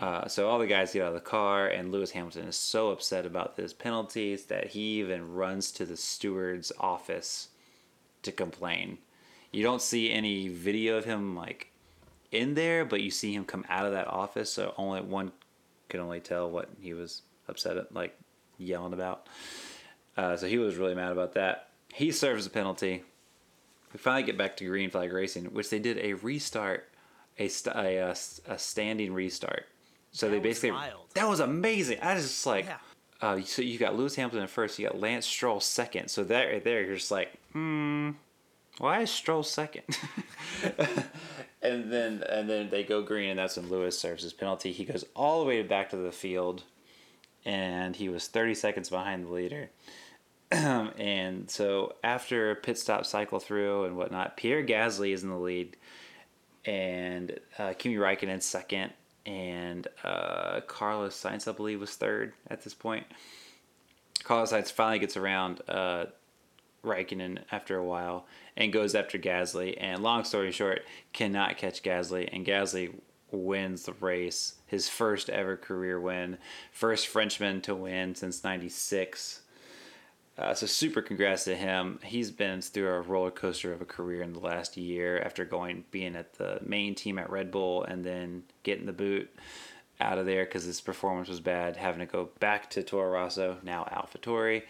Uh, so all the guys get out of the car, and Lewis Hamilton is so upset about this penalties that he even runs to the steward's office to complain. You don't see any video of him like in there, but you see him come out of that office, so only one could only tell what he was upset at, like yelling about. Uh, so he was really mad about that. He serves a penalty. We finally get back to green flag racing, which they did a restart, a st- a, a, a standing restart. So That they basically that was amazing. I was just like, Yeah. uh, so you got Lewis Hamilton in first, you got Lance Stroll second. So that right there, you're just like, hmm, why is Stroll second? *laughs* and then and then they go green, and that's when Lewis serves his penalty. He goes all the way back to the field, and he was 30 seconds behind the leader. *clears throat* and so after a pit stop cycle through and whatnot, Pierre Gasly is in the lead, and uh, Kimi Räikkönen second, and uh, Carlos Sainz, I believe, was third at this point. Carlos Sainz finally gets around uh, Raikkonen after a while and goes after Gasly. And long story short, cannot catch Gasly, and Gasly wins the race. His first ever career win, first Frenchman to win since '96. Uh, so super congrats to him. He's been through a roller coaster of a career in the last year after going being at the main team at Red Bull and then getting the boot out of there because his performance was bad, having to go back to Toro Rosso, now AlphaTauri.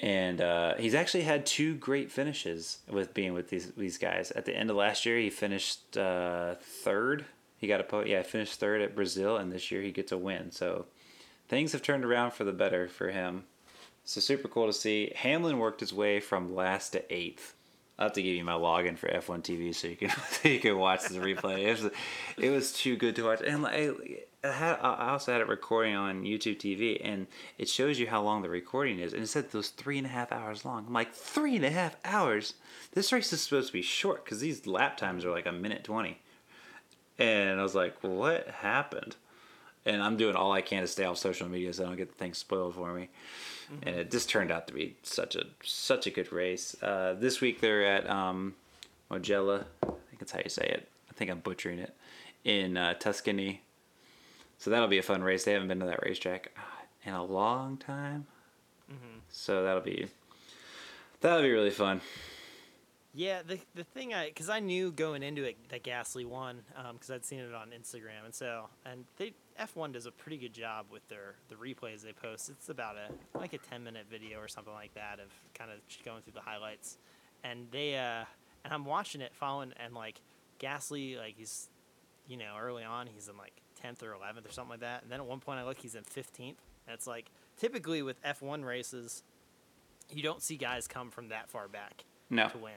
And uh, he's actually had two great finishes with being with these these guys. At the end of last year, he finished uh, third. He got a po- yeah, he finished third at Brazil, and this year he gets a win. So things have turned around for the better for him. So super cool to see. Hamlin worked his way from last to eighth. I'll have to give you my login for F1 TV so you can *laughs* you can watch the replay. It was, it was too good to watch, and I, I, had, I also had it recording on YouTube TV, and it shows you how long the recording is, and it said it was three and a half hours long. I'm like three and a half hours. This race is supposed to be short because these lap times are like a minute twenty, and I was like, what happened? And I'm doing all I can to stay off social media so I don't get the thing spoiled for me and it just turned out to be such a such a good race. Uh, this week they're at um, Mugello, I think that's how you say it. I think I'm butchering it in uh, Tuscany. So that'll be a fun race. They haven't been to that racetrack uh, in a long time, so that'll be that'll be really fun. Yeah, the the thing I because I knew going into it that Gasly won because I'd seen it on Instagram and so and they F1 does a pretty good job with their the replays they post. It's about a like a ten minute video or something like that of kind of going through the highlights, and they uh and I'm watching it following and like Gasly like he's you know early on he's in like tenth or eleventh or something like that, and then at one point I look he's in fifteenth. And it's like typically with F1 races, you don't see guys come from that far back No, to win.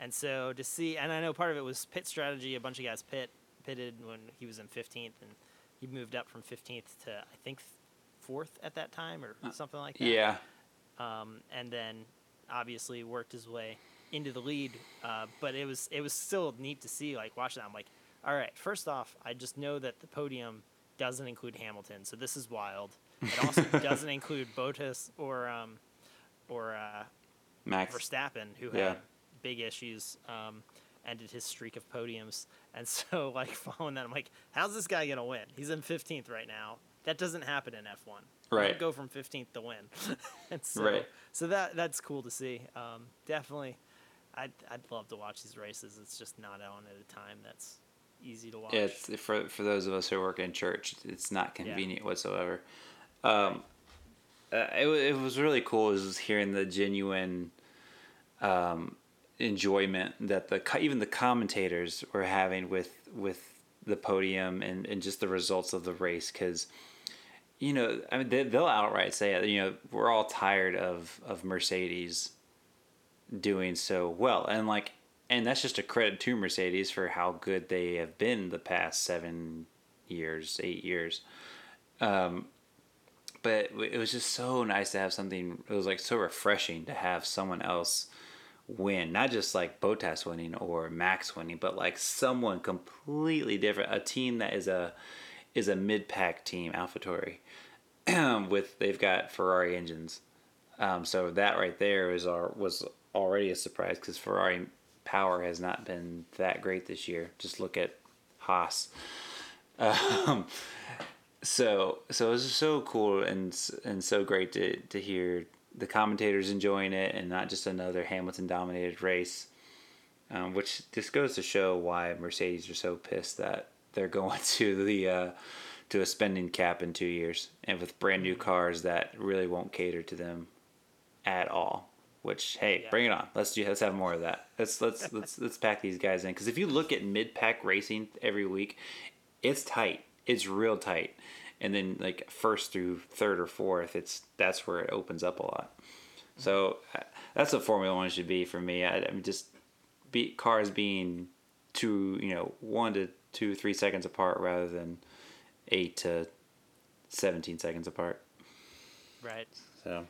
And so to see, and I know part of it was pit strategy. A bunch of guys pit pitted when he was in 15th, and he moved up from 15th to I think fourth at that time or something like that. yeah, Um, and then obviously worked his way into the lead. Uh, but it was it was still neat to see. Like watching that, I'm like, all right. First off, I just know that the podium doesn't include Hamilton, so this is wild. It also *laughs* doesn't include Bottas or um, or uh, Max. Verstappen, who Yeah. had big issues, um, ended his streak of podiums. And *laughs* so, like, following that, I'm like, how's this guy going to win? He's in 15th right now. That doesn't happen in F1. Right. go from 15th to win. *laughs* and so, Right. so that that's cool to see. Um, definitely, I'd, I'd love to watch these races. It's just not on at a time that's easy to watch. It's for for those of us who work in church, it's not convenient whatsoever. Um, uh, it it was really cool. Is hearing the genuine um, enjoyment that the even the commentators were having with with the podium and, and just the results of the race because you know I mean they, they'll outright say it you know we're all tired of of Mercedes doing so well and like and that's just a credit to Mercedes for how good they have been the past seven years eight years. Um but it was just so nice to have something it was like so refreshing to have someone else win not just like Bottas winning or Max winning but like someone completely different a team that is a is a mid-pack team AlphaTauri *clears throat* with they've got Ferrari engines. Um, so that right there is our was already a surprise because Ferrari power has not been that great this year. Just look at Haas. Um, so so it was so cool and and so great to to hear the commentators enjoying it and not just another Hamilton dominated race. um, which just goes to show why Mercedes are so pissed that they're going *laughs* to the uh, to a spending cap in two years, and with brand new cars that really won't cater to them at all. Which hey, Yeah. bring it on. Let's do. Let's have more of that. Let's let's let's let's pack these guys in because if you look at mid pack racing every week, it's tight. It's real tight, and then like first through third or fourth, it's that's where it opens up a lot. So uh, that's what Formula One should be for me. I, I mean, just be cars being two, you know, one to two, three seconds apart rather than eight to seventeen seconds apart. Right. So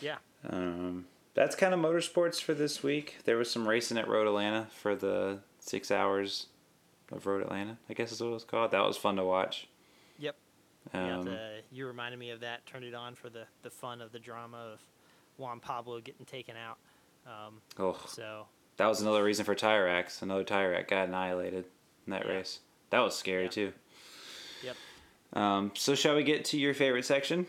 Yeah. um, that's kind of motorsports for this week. There was some racing at Road Atlanta for the six hours of Road Atlanta. I guess is what it was called. That was fun to watch. Yep. yeah, Um, the, you reminded me of that. Turned it on for the, the fun of the drama of Juan Pablo getting taken out. Um, oh, so that was another reason for tire racks. Another tire rack got annihilated in that Yeah. race. That was scary Yeah. too. Yep. Um, so shall we get to your favorite section?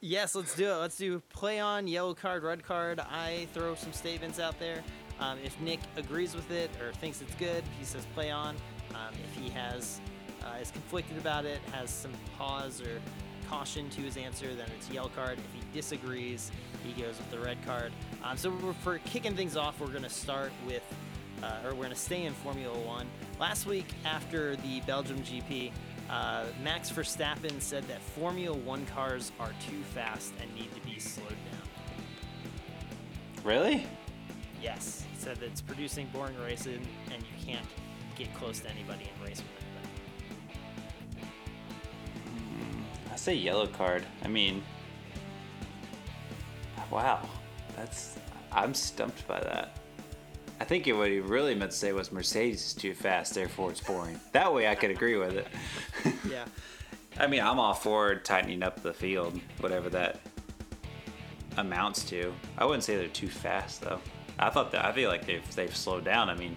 Yes, let's do it. Let's do play on, yellow card, red card. I throw some statements out there. Um, if Nick agrees with it or thinks it's good, he says play on. Um, if he has uh, is conflicted about it, has some pause or caution to his answer, then it's yellow card. If he disagrees, he goes with the red card. Um, so for kicking things off, we're going to start with, uh, or we're going to stay in Formula One. Last week after the Belgium GP, uh, Max Verstappen said that Formula One cars are too fast and need to be slowed down. Really? Yes, he said that it's producing boring racing and you can't get close to anybody and race with anybody. I say yellow card. I mean, wow, that's I'm stumped by that. I think what he really meant to say was Mercedes is too fast, therefore it's boring. That way I could agree with it. *laughs* Yeah, I mean, I'm all for tightening up the field, whatever that amounts to. I wouldn't say they're too fast though. I thought that I feel like they've they've slowed down. I mean,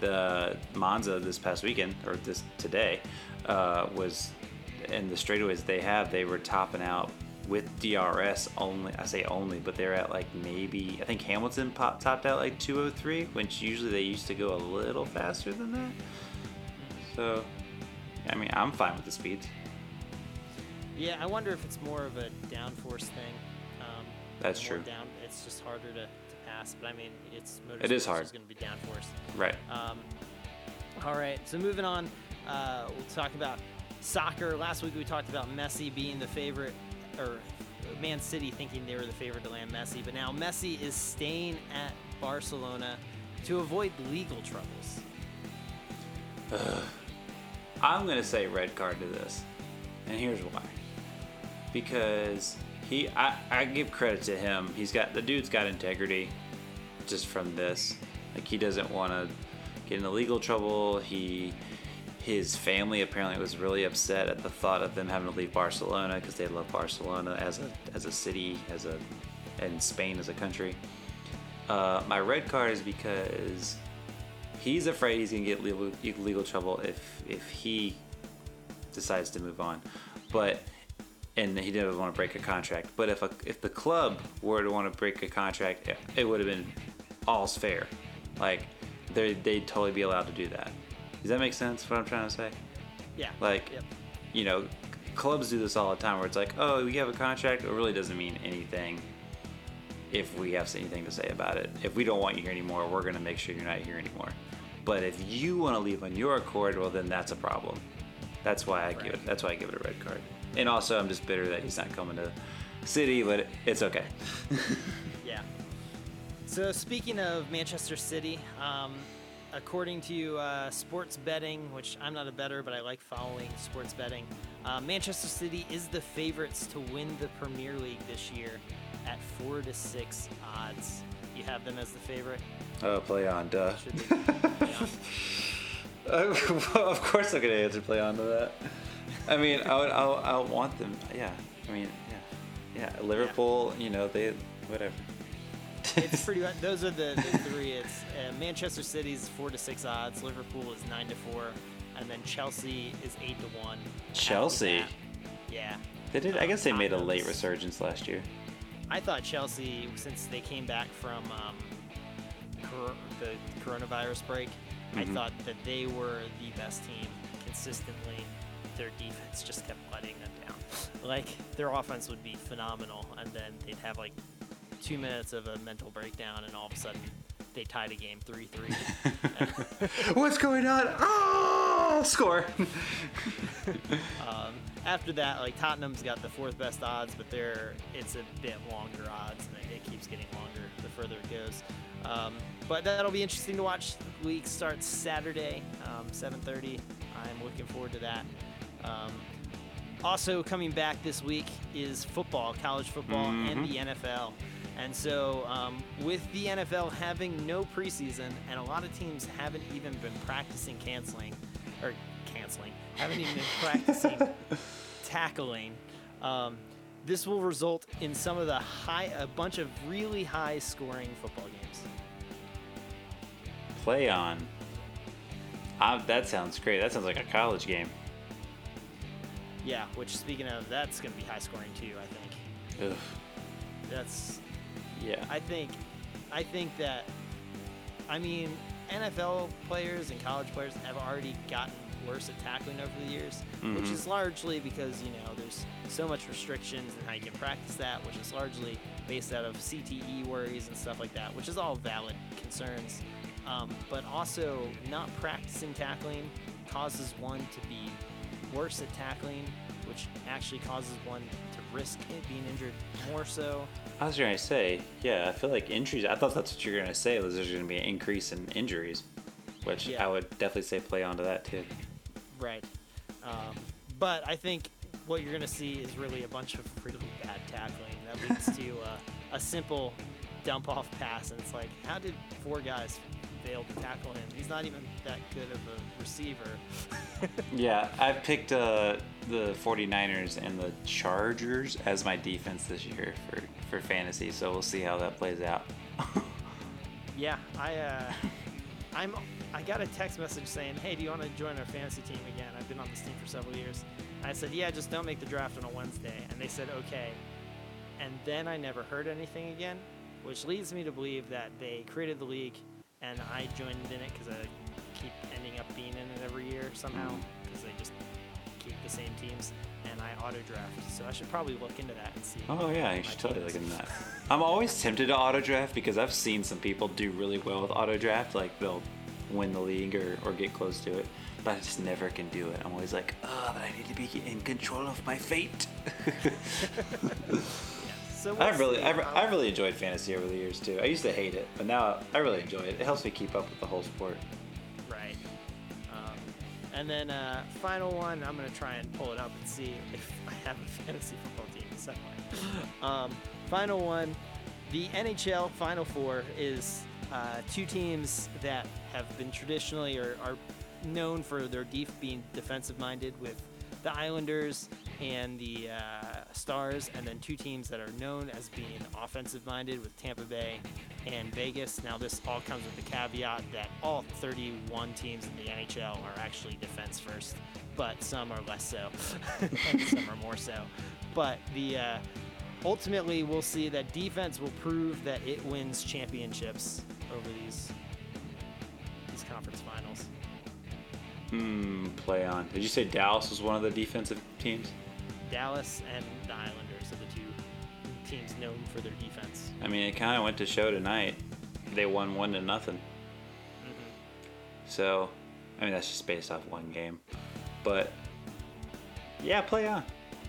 the Monza this past weekend or this today uh, was in the straightaways they have. They were topping out with DRS only. I say only, but they're at like maybe I think Hamilton pop, topped out like 203, which usually they used to go a little faster than that. So, I mean, I'm fine with the speeds. yeah. I wonder if it's more of a downforce thing. Um, That's true. Down, it's just harder to, to pass. But I mean, it's It is hard. It's going to be downforce. Right. Um, all right, so moving on, uh, we'll talk about soccer. Last week we talked about Messi being the favorite, or Man City thinking they were the favorite to land Messi, but now Messi is staying at Barcelona to avoid legal troubles. *sighs* I'm gonna say red card to this, and here's why. Because he, I, I give credit to him. He's got the dude's got integrity, just from this. Like he doesn't want to get into legal trouble. He, his family apparently was really upset at the thought of them having to leave Barcelona because they love Barcelona as a as a city, as a, and Spain as a country. Uh, my red card is because he's afraid he's gonna get legal, legal trouble if if he decides to move on, but and he didn't want to break a contract. But if a if the club were to want to break a contract, it, would have been all's fair. Like they they'd totally be allowed to do that. Does that make sense? What I'm trying to say? Yeah. Like, Yep. you know, clubs do this all the time where it's like, oh, you have a contract. It really doesn't mean anything if we have anything to say about it. If we don't want you here anymore, we're going to make sure you're not here anymore. But if you want to leave on your accord, well, then that's a problem. That's why I give it. That's why I give it a red card. And also, I'm just bitter that he's not coming to City, but it's okay. *laughs* Yeah. So speaking of Manchester City, um, according to uh, sports betting, which I'm not a better, but I like following sports betting, uh, Manchester City is the favorites to win the Premier League this year at four to six odds. You have them as the favorite. oh, play on, duh. Play on? *laughs* of course, I'm gonna answer play on to that. I mean, I would, I would, I would want them. Yeah, I mean, yeah, yeah. Liverpool, you know, they whatever. It's pretty *laughs* much those are the, the three. It's uh, Manchester City's four to six odds. Liverpool is nine to four, and then Chelsea is eight to one. Chelsea? Yeah. They did. I guess they made a late resurgence last year. I thought Chelsea, since they came back from um, cor- the coronavirus break, I Mhm. thought that they were the best team consistently. Their defense just kept letting them down. *laughs* Like their offense would be phenomenal, and then they'd have like two minutes of a mental breakdown, and all of a sudden they tied the game three three. *laughs* What's going on? Oh, score. *laughs* Um, after that, like Tottenham's got the fourth best odds, but they're it's a bit longer odds, and it, it keeps getting longer the further it goes. Um, but that'll be interesting to watch. The week starts Saturday, um, 7:30. I'm looking forward to that. Um, also coming back this week is football, college football, and the NFL. And so, um, with the NFL having no preseason and a lot of teams haven't even been practicing canceling, or canceling, haven't even been *laughs* practicing tackling, um, this will result in some of the high, a bunch of really high scoring football games. Play on. Ah, that sounds great. That sounds like a college game. Yeah, which speaking of, that's going to be high scoring too, I think. Ugh. That's Yeah. I think, I think that, I mean, NFL players and college players have already gotten worse at tackling over the years, which Mhm. is largely because you know there's so much restrictions and how you can practice that, which is largely based out of CTE worries and stuff like that, which is all valid concerns. Um, but also, not practicing tackling causes one to be worse at tackling, which actually causes one to risk it being injured more so. I was gonna say, yeah, I feel like injuries. I thought that's what you were gonna say. Was there's gonna be an increase in injuries, which Yeah. I would definitely say play onto that too. Right. Um, but I think what you're going to see is really a bunch of really bad tackling that leads *laughs* to uh, a simple dump off pass. And it's like, how did four guys fail to tackle him? He's not even that good of a receiver. *laughs* Yeah, I've picked uh, the 49ers and the Chargers as my defense this year for, for fantasy, so we'll see how that plays out. *laughs* yeah, I, uh, I'm, I got a text message saying, hey, do you want to join our fantasy team again? I've been on this team for several years. I said, yeah, just don't make the draft on a Wednesday. And they said, okay. And then I never heard anything again, which leads me to believe that they created the league and I joined in it because I keep ending up being in it every year somehow mm. because they just keep the same teams and I auto draft. So I should probably look into that and see. Oh yeah, you should totally look into that. *laughs* I'm always tempted to auto draft because I've seen some people do really well with auto draft, like they'll win the league or, or get close to it. But I just never can do it. I'm always like, oh, but I need to be in control of my fate. *laughs* *laughs* So I've really, I've, I've really enjoyed fantasy over the years too. I used to hate it, but now I really enjoy it. It helps me keep up with the whole sport. Right. Um, and then uh, final one, I'm gonna try and pull it up and see if *laughs* I have a fantasy football team somewhere. Um, final one, the NHL Final Four is uh, two teams that have been traditionally or are known for their def- being defensive minded with the Islanders and the uh, Stars, and then two teams that are known as being offensive minded with Tampa Bay and Vegas. Now, this all comes with the caveat that all 31 teams in the NHL are actually defense first, but some are less so, *laughs* and some are more so. But the uh, ultimately, we'll see that defense will prove that it wins championships over these these conference finals. Hmm, play on. Did you say Dallas was one of the defensive teams? Dallas and the Islanders are the two teams known for their defense. I mean, it kind of went to show tonight. They won one to nothing. Mm-hmm. So, I mean, that's just based off one game. But, yeah, play on.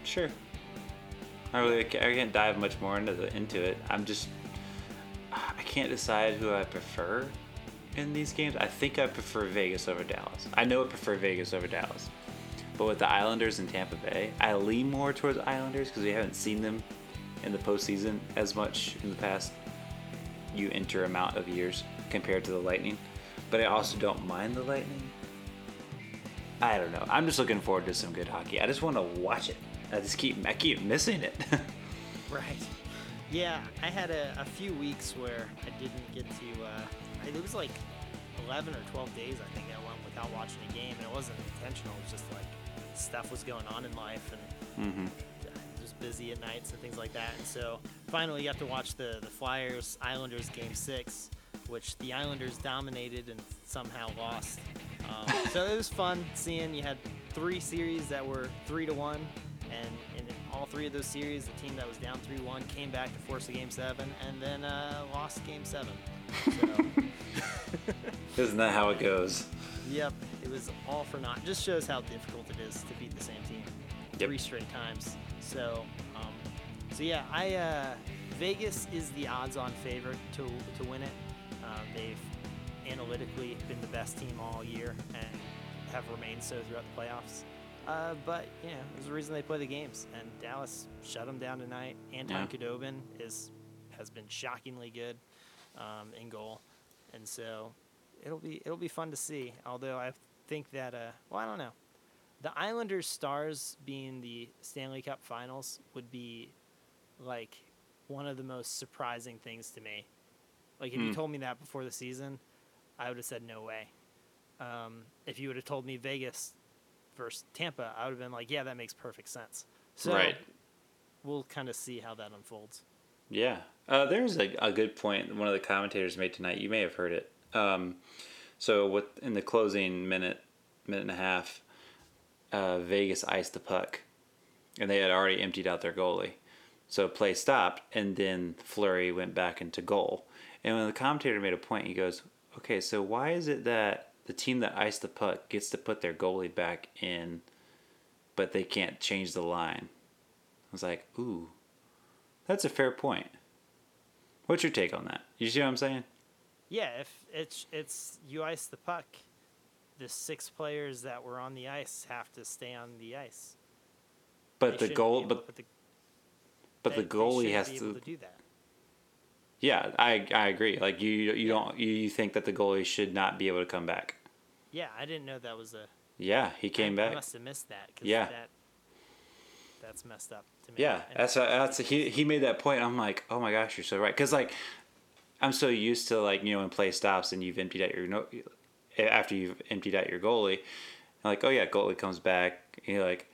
Sure. I really I can't dive much more into the into it. I'm just I can't decide who I prefer in these games. I think I prefer Vegas over Dallas. I know I prefer Vegas over Dallas. But with the Islanders in Tampa Bay, I lean more towards Islanders because we haven't seen them in the postseason as much in the past you enter amount of years compared to the Lightning. But I also don't mind the Lightning. I don't know. I'm just looking forward to some good hockey. I just want to watch it. I just keep I keep missing it. *laughs* Right. Yeah, I had a, a few weeks where I didn't get to. Uh, it was like 11 or 12 days, I think, I went without watching a game, and it wasn't intentional. It was just like stuff was going on in life, and hmm I was busy at nights and things like that. And so finally, you have to watch the the Flyers Islanders game six. which the Islanders dominated and somehow lost. Um, *laughs* so it was fun seeing you had three series that were three to one, and in all three of those series, the team that was down three one came back to force a game seven, and then uh, lost game seven. *laughs* So, *laughs* Isn't that how it goes? yep, it was all for naught. Just shows how difficult it is to beat the same team Yep. three straight times. So, um, so yeah, I uh, Vegas is the odds-on favorite to to win it. Um, they've analytically been the best team all year and have remained so throughout the playoffs. Uh, but you know, there's a reason they play the games, and Dallas shut them down tonight. Anton Yeah. Is has been shockingly good um, in goal, and so it'll be it'll be fun to see. Although I think that uh, well, I don't know. The Islanders' stars being the Stanley Cup Finals would be like one of the most surprising things to me. Like if you Hmm. told me that before the season, I would have said no way. Um, if you would have told me Vegas versus Tampa, I would have been like, yeah, that makes perfect sense. So Right. we'll kind of see how that unfolds. Yeah. Uh, there's a, a good point one of the commentators made tonight. You may have heard it. Um, so with in the closing minute, minute and a half, uh, Vegas iced the puck, and they had already emptied out their goalie. So play stopped, and then Fleury went back into goal. And when the commentator made a point, he goes, "Okay, so why is it that the team that iced the puck gets to put their goalie back in, but they can't change the line?" I was like, "Ooh." That's a fair point. What's your take on that? You see what I'm saying? Yeah, if it's it's you ice the puck, the six players that were on the ice have to stay on the ice. But They the goal, but the, but the they- they goalie has be to. able to do that. Yeah, I I agree. Like you you Yeah. don't you, think that the goalie should not be able to come back? Yeah, I didn't know that was a. Yeah, he came I, I back. must have missed that. Yeah. That, that's messed up to me. Yeah, that's that's he he made that point. I'm like, oh my gosh, you're so right. Because like, I'm so used to like you know when play stops and you've emptied out your no, after you've emptied out your goalie, like oh yeah, goalie comes back. You're like,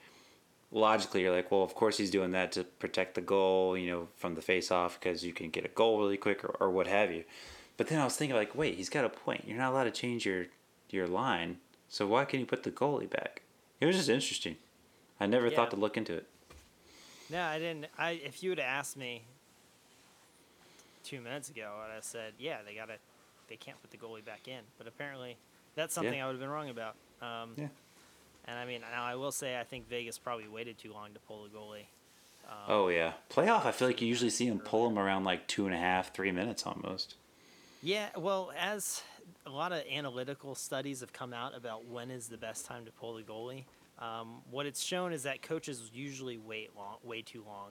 logically you're like, well of course he's doing that to protect the goal, you know, from the face off because you can get a goal really quick or, or what have you. But then I was thinking like, wait, he's got a point. You're not allowed to change your your line, so why can you put the goalie back? It was just interesting. I never Yeah. thought to look into it. No, I didn't. I if you would have asked me two minutes ago, and I'd said, yeah, they gotta, they can't put the goalie back in. But apparently, that's something Yeah. I would have been wrong about. Um, Yeah. And I mean, now I will say, I think Vegas probably waited too long to pull the goalie. Um, Oh yeah, playoff. I feel like you usually see them pull them around like two and a half, three minutes almost. Yeah, well, as a lot of analytical studies have come out about when is the best time to pull the goalie, um, what it's shown is that coaches usually wait long, way too long,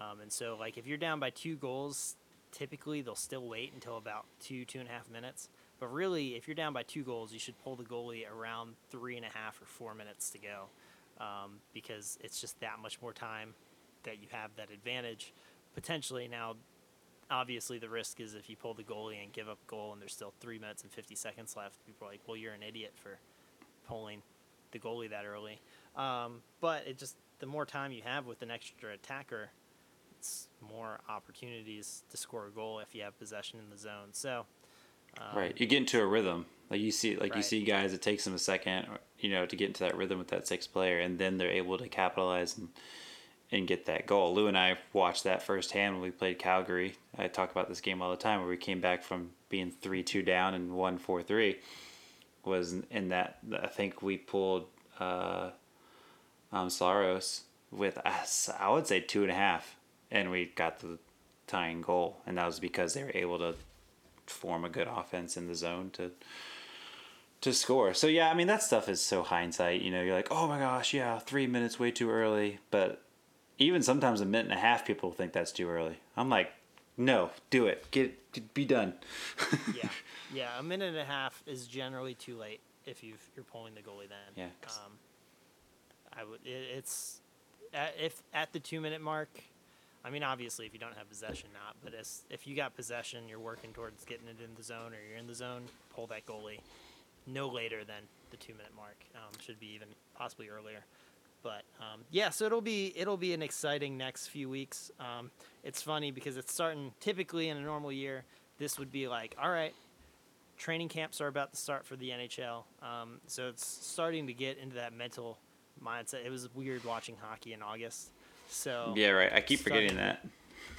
um, and so like if you're down by two goals, typically they'll still wait until about two two and a half minutes. But really, if you're down by two goals, you should pull the goalie around three and a half or four minutes to go, um, because it's just that much more time that you have that advantage. Potentially now, obviously the risk is if you pull the goalie and give up goal and there's still three minutes and 50 seconds left people are like well you're an idiot for pulling the goalie that early um, but it just the more time you have with an extra attacker it's more opportunities to score a goal if you have possession in the zone so um, right, you get into a rhythm. Like you see, like you see guys. It takes them a second, you know, to get into that rhythm with that sixth player, and then they're able to capitalize and and get that goal. Lou and I watched that firsthand when we played Calgary. I talk about this game all the time, where we came back from being three two down and one four three. Was in that I think we pulled uh, um, Saros with us. I would say two and a half, and we got the tying goal, and that was because they were able to form a good offense in the zone to to score. So yeah, I mean that stuff is so hindsight. You know, you're like, oh my gosh, yeah, three minutes way too early. But even sometimes a minute and a half, people think that's too early. I'm like, no, do it. Get be done. yeah *laughs* yeah a minute and a half is generally too late if you've, you're pulling the goalie then Yeah. um, i would it, it's at, if at the two minute mark i mean obviously if you don't have possession not but as, if you got possession you're working towards getting it in the zone or you're in the zone pull that goalie no later than the two minute mark um, should be even possibly earlier but um, yeah, so it'll be it'll be an exciting next few weeks. Um, it's funny because it's starting typically in a normal year. this would be like, all right, training camps are about to start for the NHL. Um, so it's starting to get into that mental mindset. It was weird watching hockey in August. So Yeah, right. I keep forgetting to- that.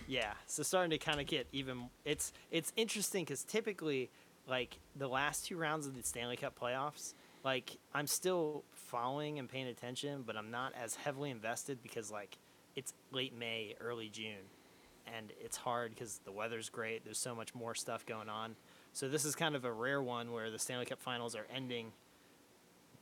yeah, so starting to kind of get even. It's it's interesting because typically, like the last two rounds of the Stanley Cup playoffs, like I'm still following and paying attention, but I'm not as heavily invested because like it's late May, early June, and it's hard because the weather's great. There's so much more stuff going on. So this is kind of a rare one where the Stanley Cup Finals are ending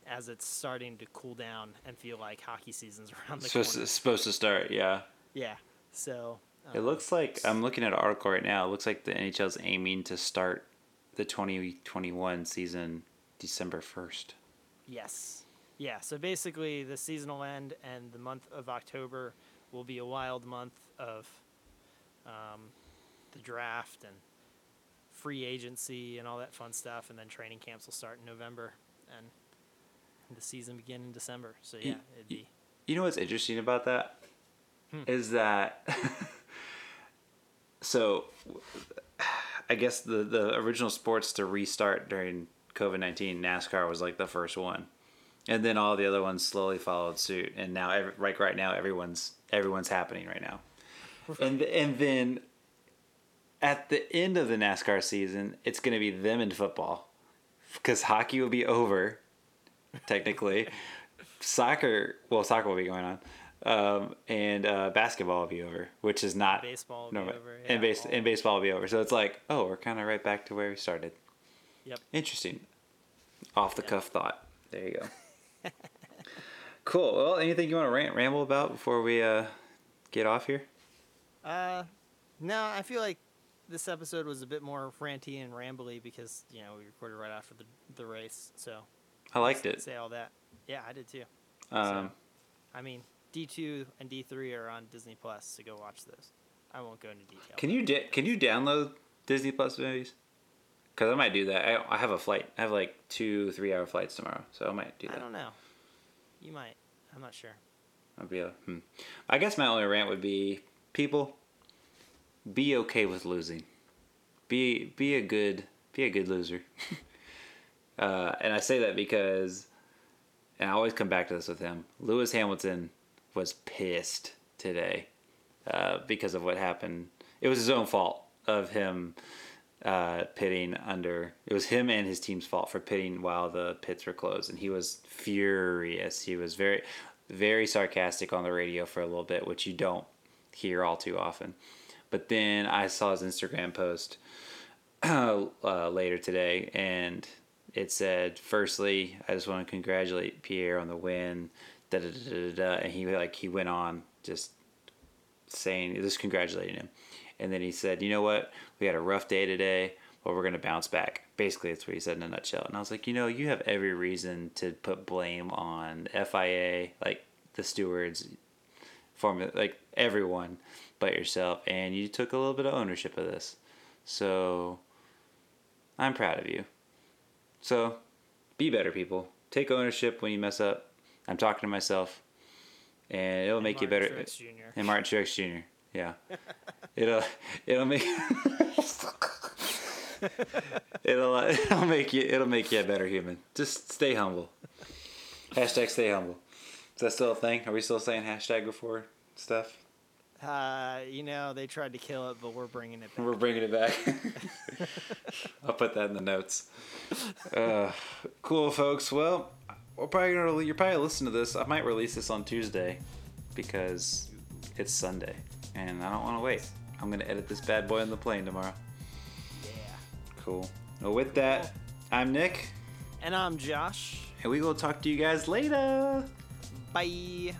as it's starting to cool down and feel like hockey season's *laughs* around the corner. to, supposed to start, yeah. Yeah. So It um, looks like I'm looking at an article right now. It looks like the NHL's aiming to start the 2021 season December 1st. Yes. Yeah. So basically, the season will end, and the month of October will be a wild month of um, the draft and free agency and all that fun stuff, and then training camps will start in November, and the season begin in December. So yeah, it'd be You know what's interesting about that? Hmm. is that *laughs* so I guess the the original sports to restart during COVID nineteen, NASCAR was like the first one, and then all the other ones slowly followed suit, and now every, like right now everyone's everyone's happening right now, and and then at the end of the NASCAR season, it's going to be them in football. Because hockey will be over technically. soccer, well, soccer will be going on, um, and uh, basketball will be over, which is not baseball will no, be over. and base and baseball will be over. So it's like, oh, we're kind of right back to where we started. Yep. Interesting. Off the Yeah. cuff thought. There you go. *laughs* cool. Well, anything you want to rant, ramble about before we uh, get off here? Uh, no, I feel like this episode was a bit more ranty and rambly because you know we recorded right after the the race, so I liked it. Say all that. Yeah, I did too. Um, I mean, D two and D three are on Disney Plus, so go watch those. I won't go into detail. Can you da- can you download Disney Plus movies? Because I might do that. I, I have a flight. I have like two three hour flights tomorrow, so I might do that. I don't know. You might. I'm not sure. I'll be a, hmm. I guess my only rant would be people be okay with losing. Be be a good be a good loser. *laughs* uh, and I say that because, and I always come back to this with him. Lewis Hamilton was pissed today uh, because of what happened. It was his own fault of him uh, pitting under. It was him and his team's fault for pitting while the pits were closed, and he was furious. He was very, very sarcastic on the radio for a little bit, which you don't hear all too often. But then I saw his Instagram post *clears throat* uh, later today, and it said, "Firstly, I just want to congratulate Pierre on the win." Da da da da da. And he like he went on just saying just congratulating him, and then he said, "You know what? We had a rough day today, but we're gonna bounce back." Basically, that's what he said in a nutshell. And I was like, you know, you have every reason to put blame on FIA, like the stewards, formula, like everyone but yourself, and you took a little bit of ownership of this. So I'm proud of you. So be better, people. Take ownership when you mess up. I'm talking to myself, and it'll And make you better. Truex Jr. And Martin Truex Jr. Yeah, *laughs* it'll it'll make *laughs* it'll uh, *laughs* it'll make you it'll make you a better human. Just stay humble. Hashtag stay humble. Is that still a thing? Are we still saying hashtag before stuff? Uh, you know, they tried to kill it, but we're bringing it back. We're bringing it back. *laughs* I'll put that in the notes. Uh, cool, folks. Well, we're probably gonna you're probably listening to this. I might release this on Tuesday because it's Sunday, and I don't want to wait. I'm gonna edit this bad boy on the plane tomorrow. Yeah. Cool. Well, with that, I'm Nick, And I'm Josh. and we will talk to you guys later. Bye.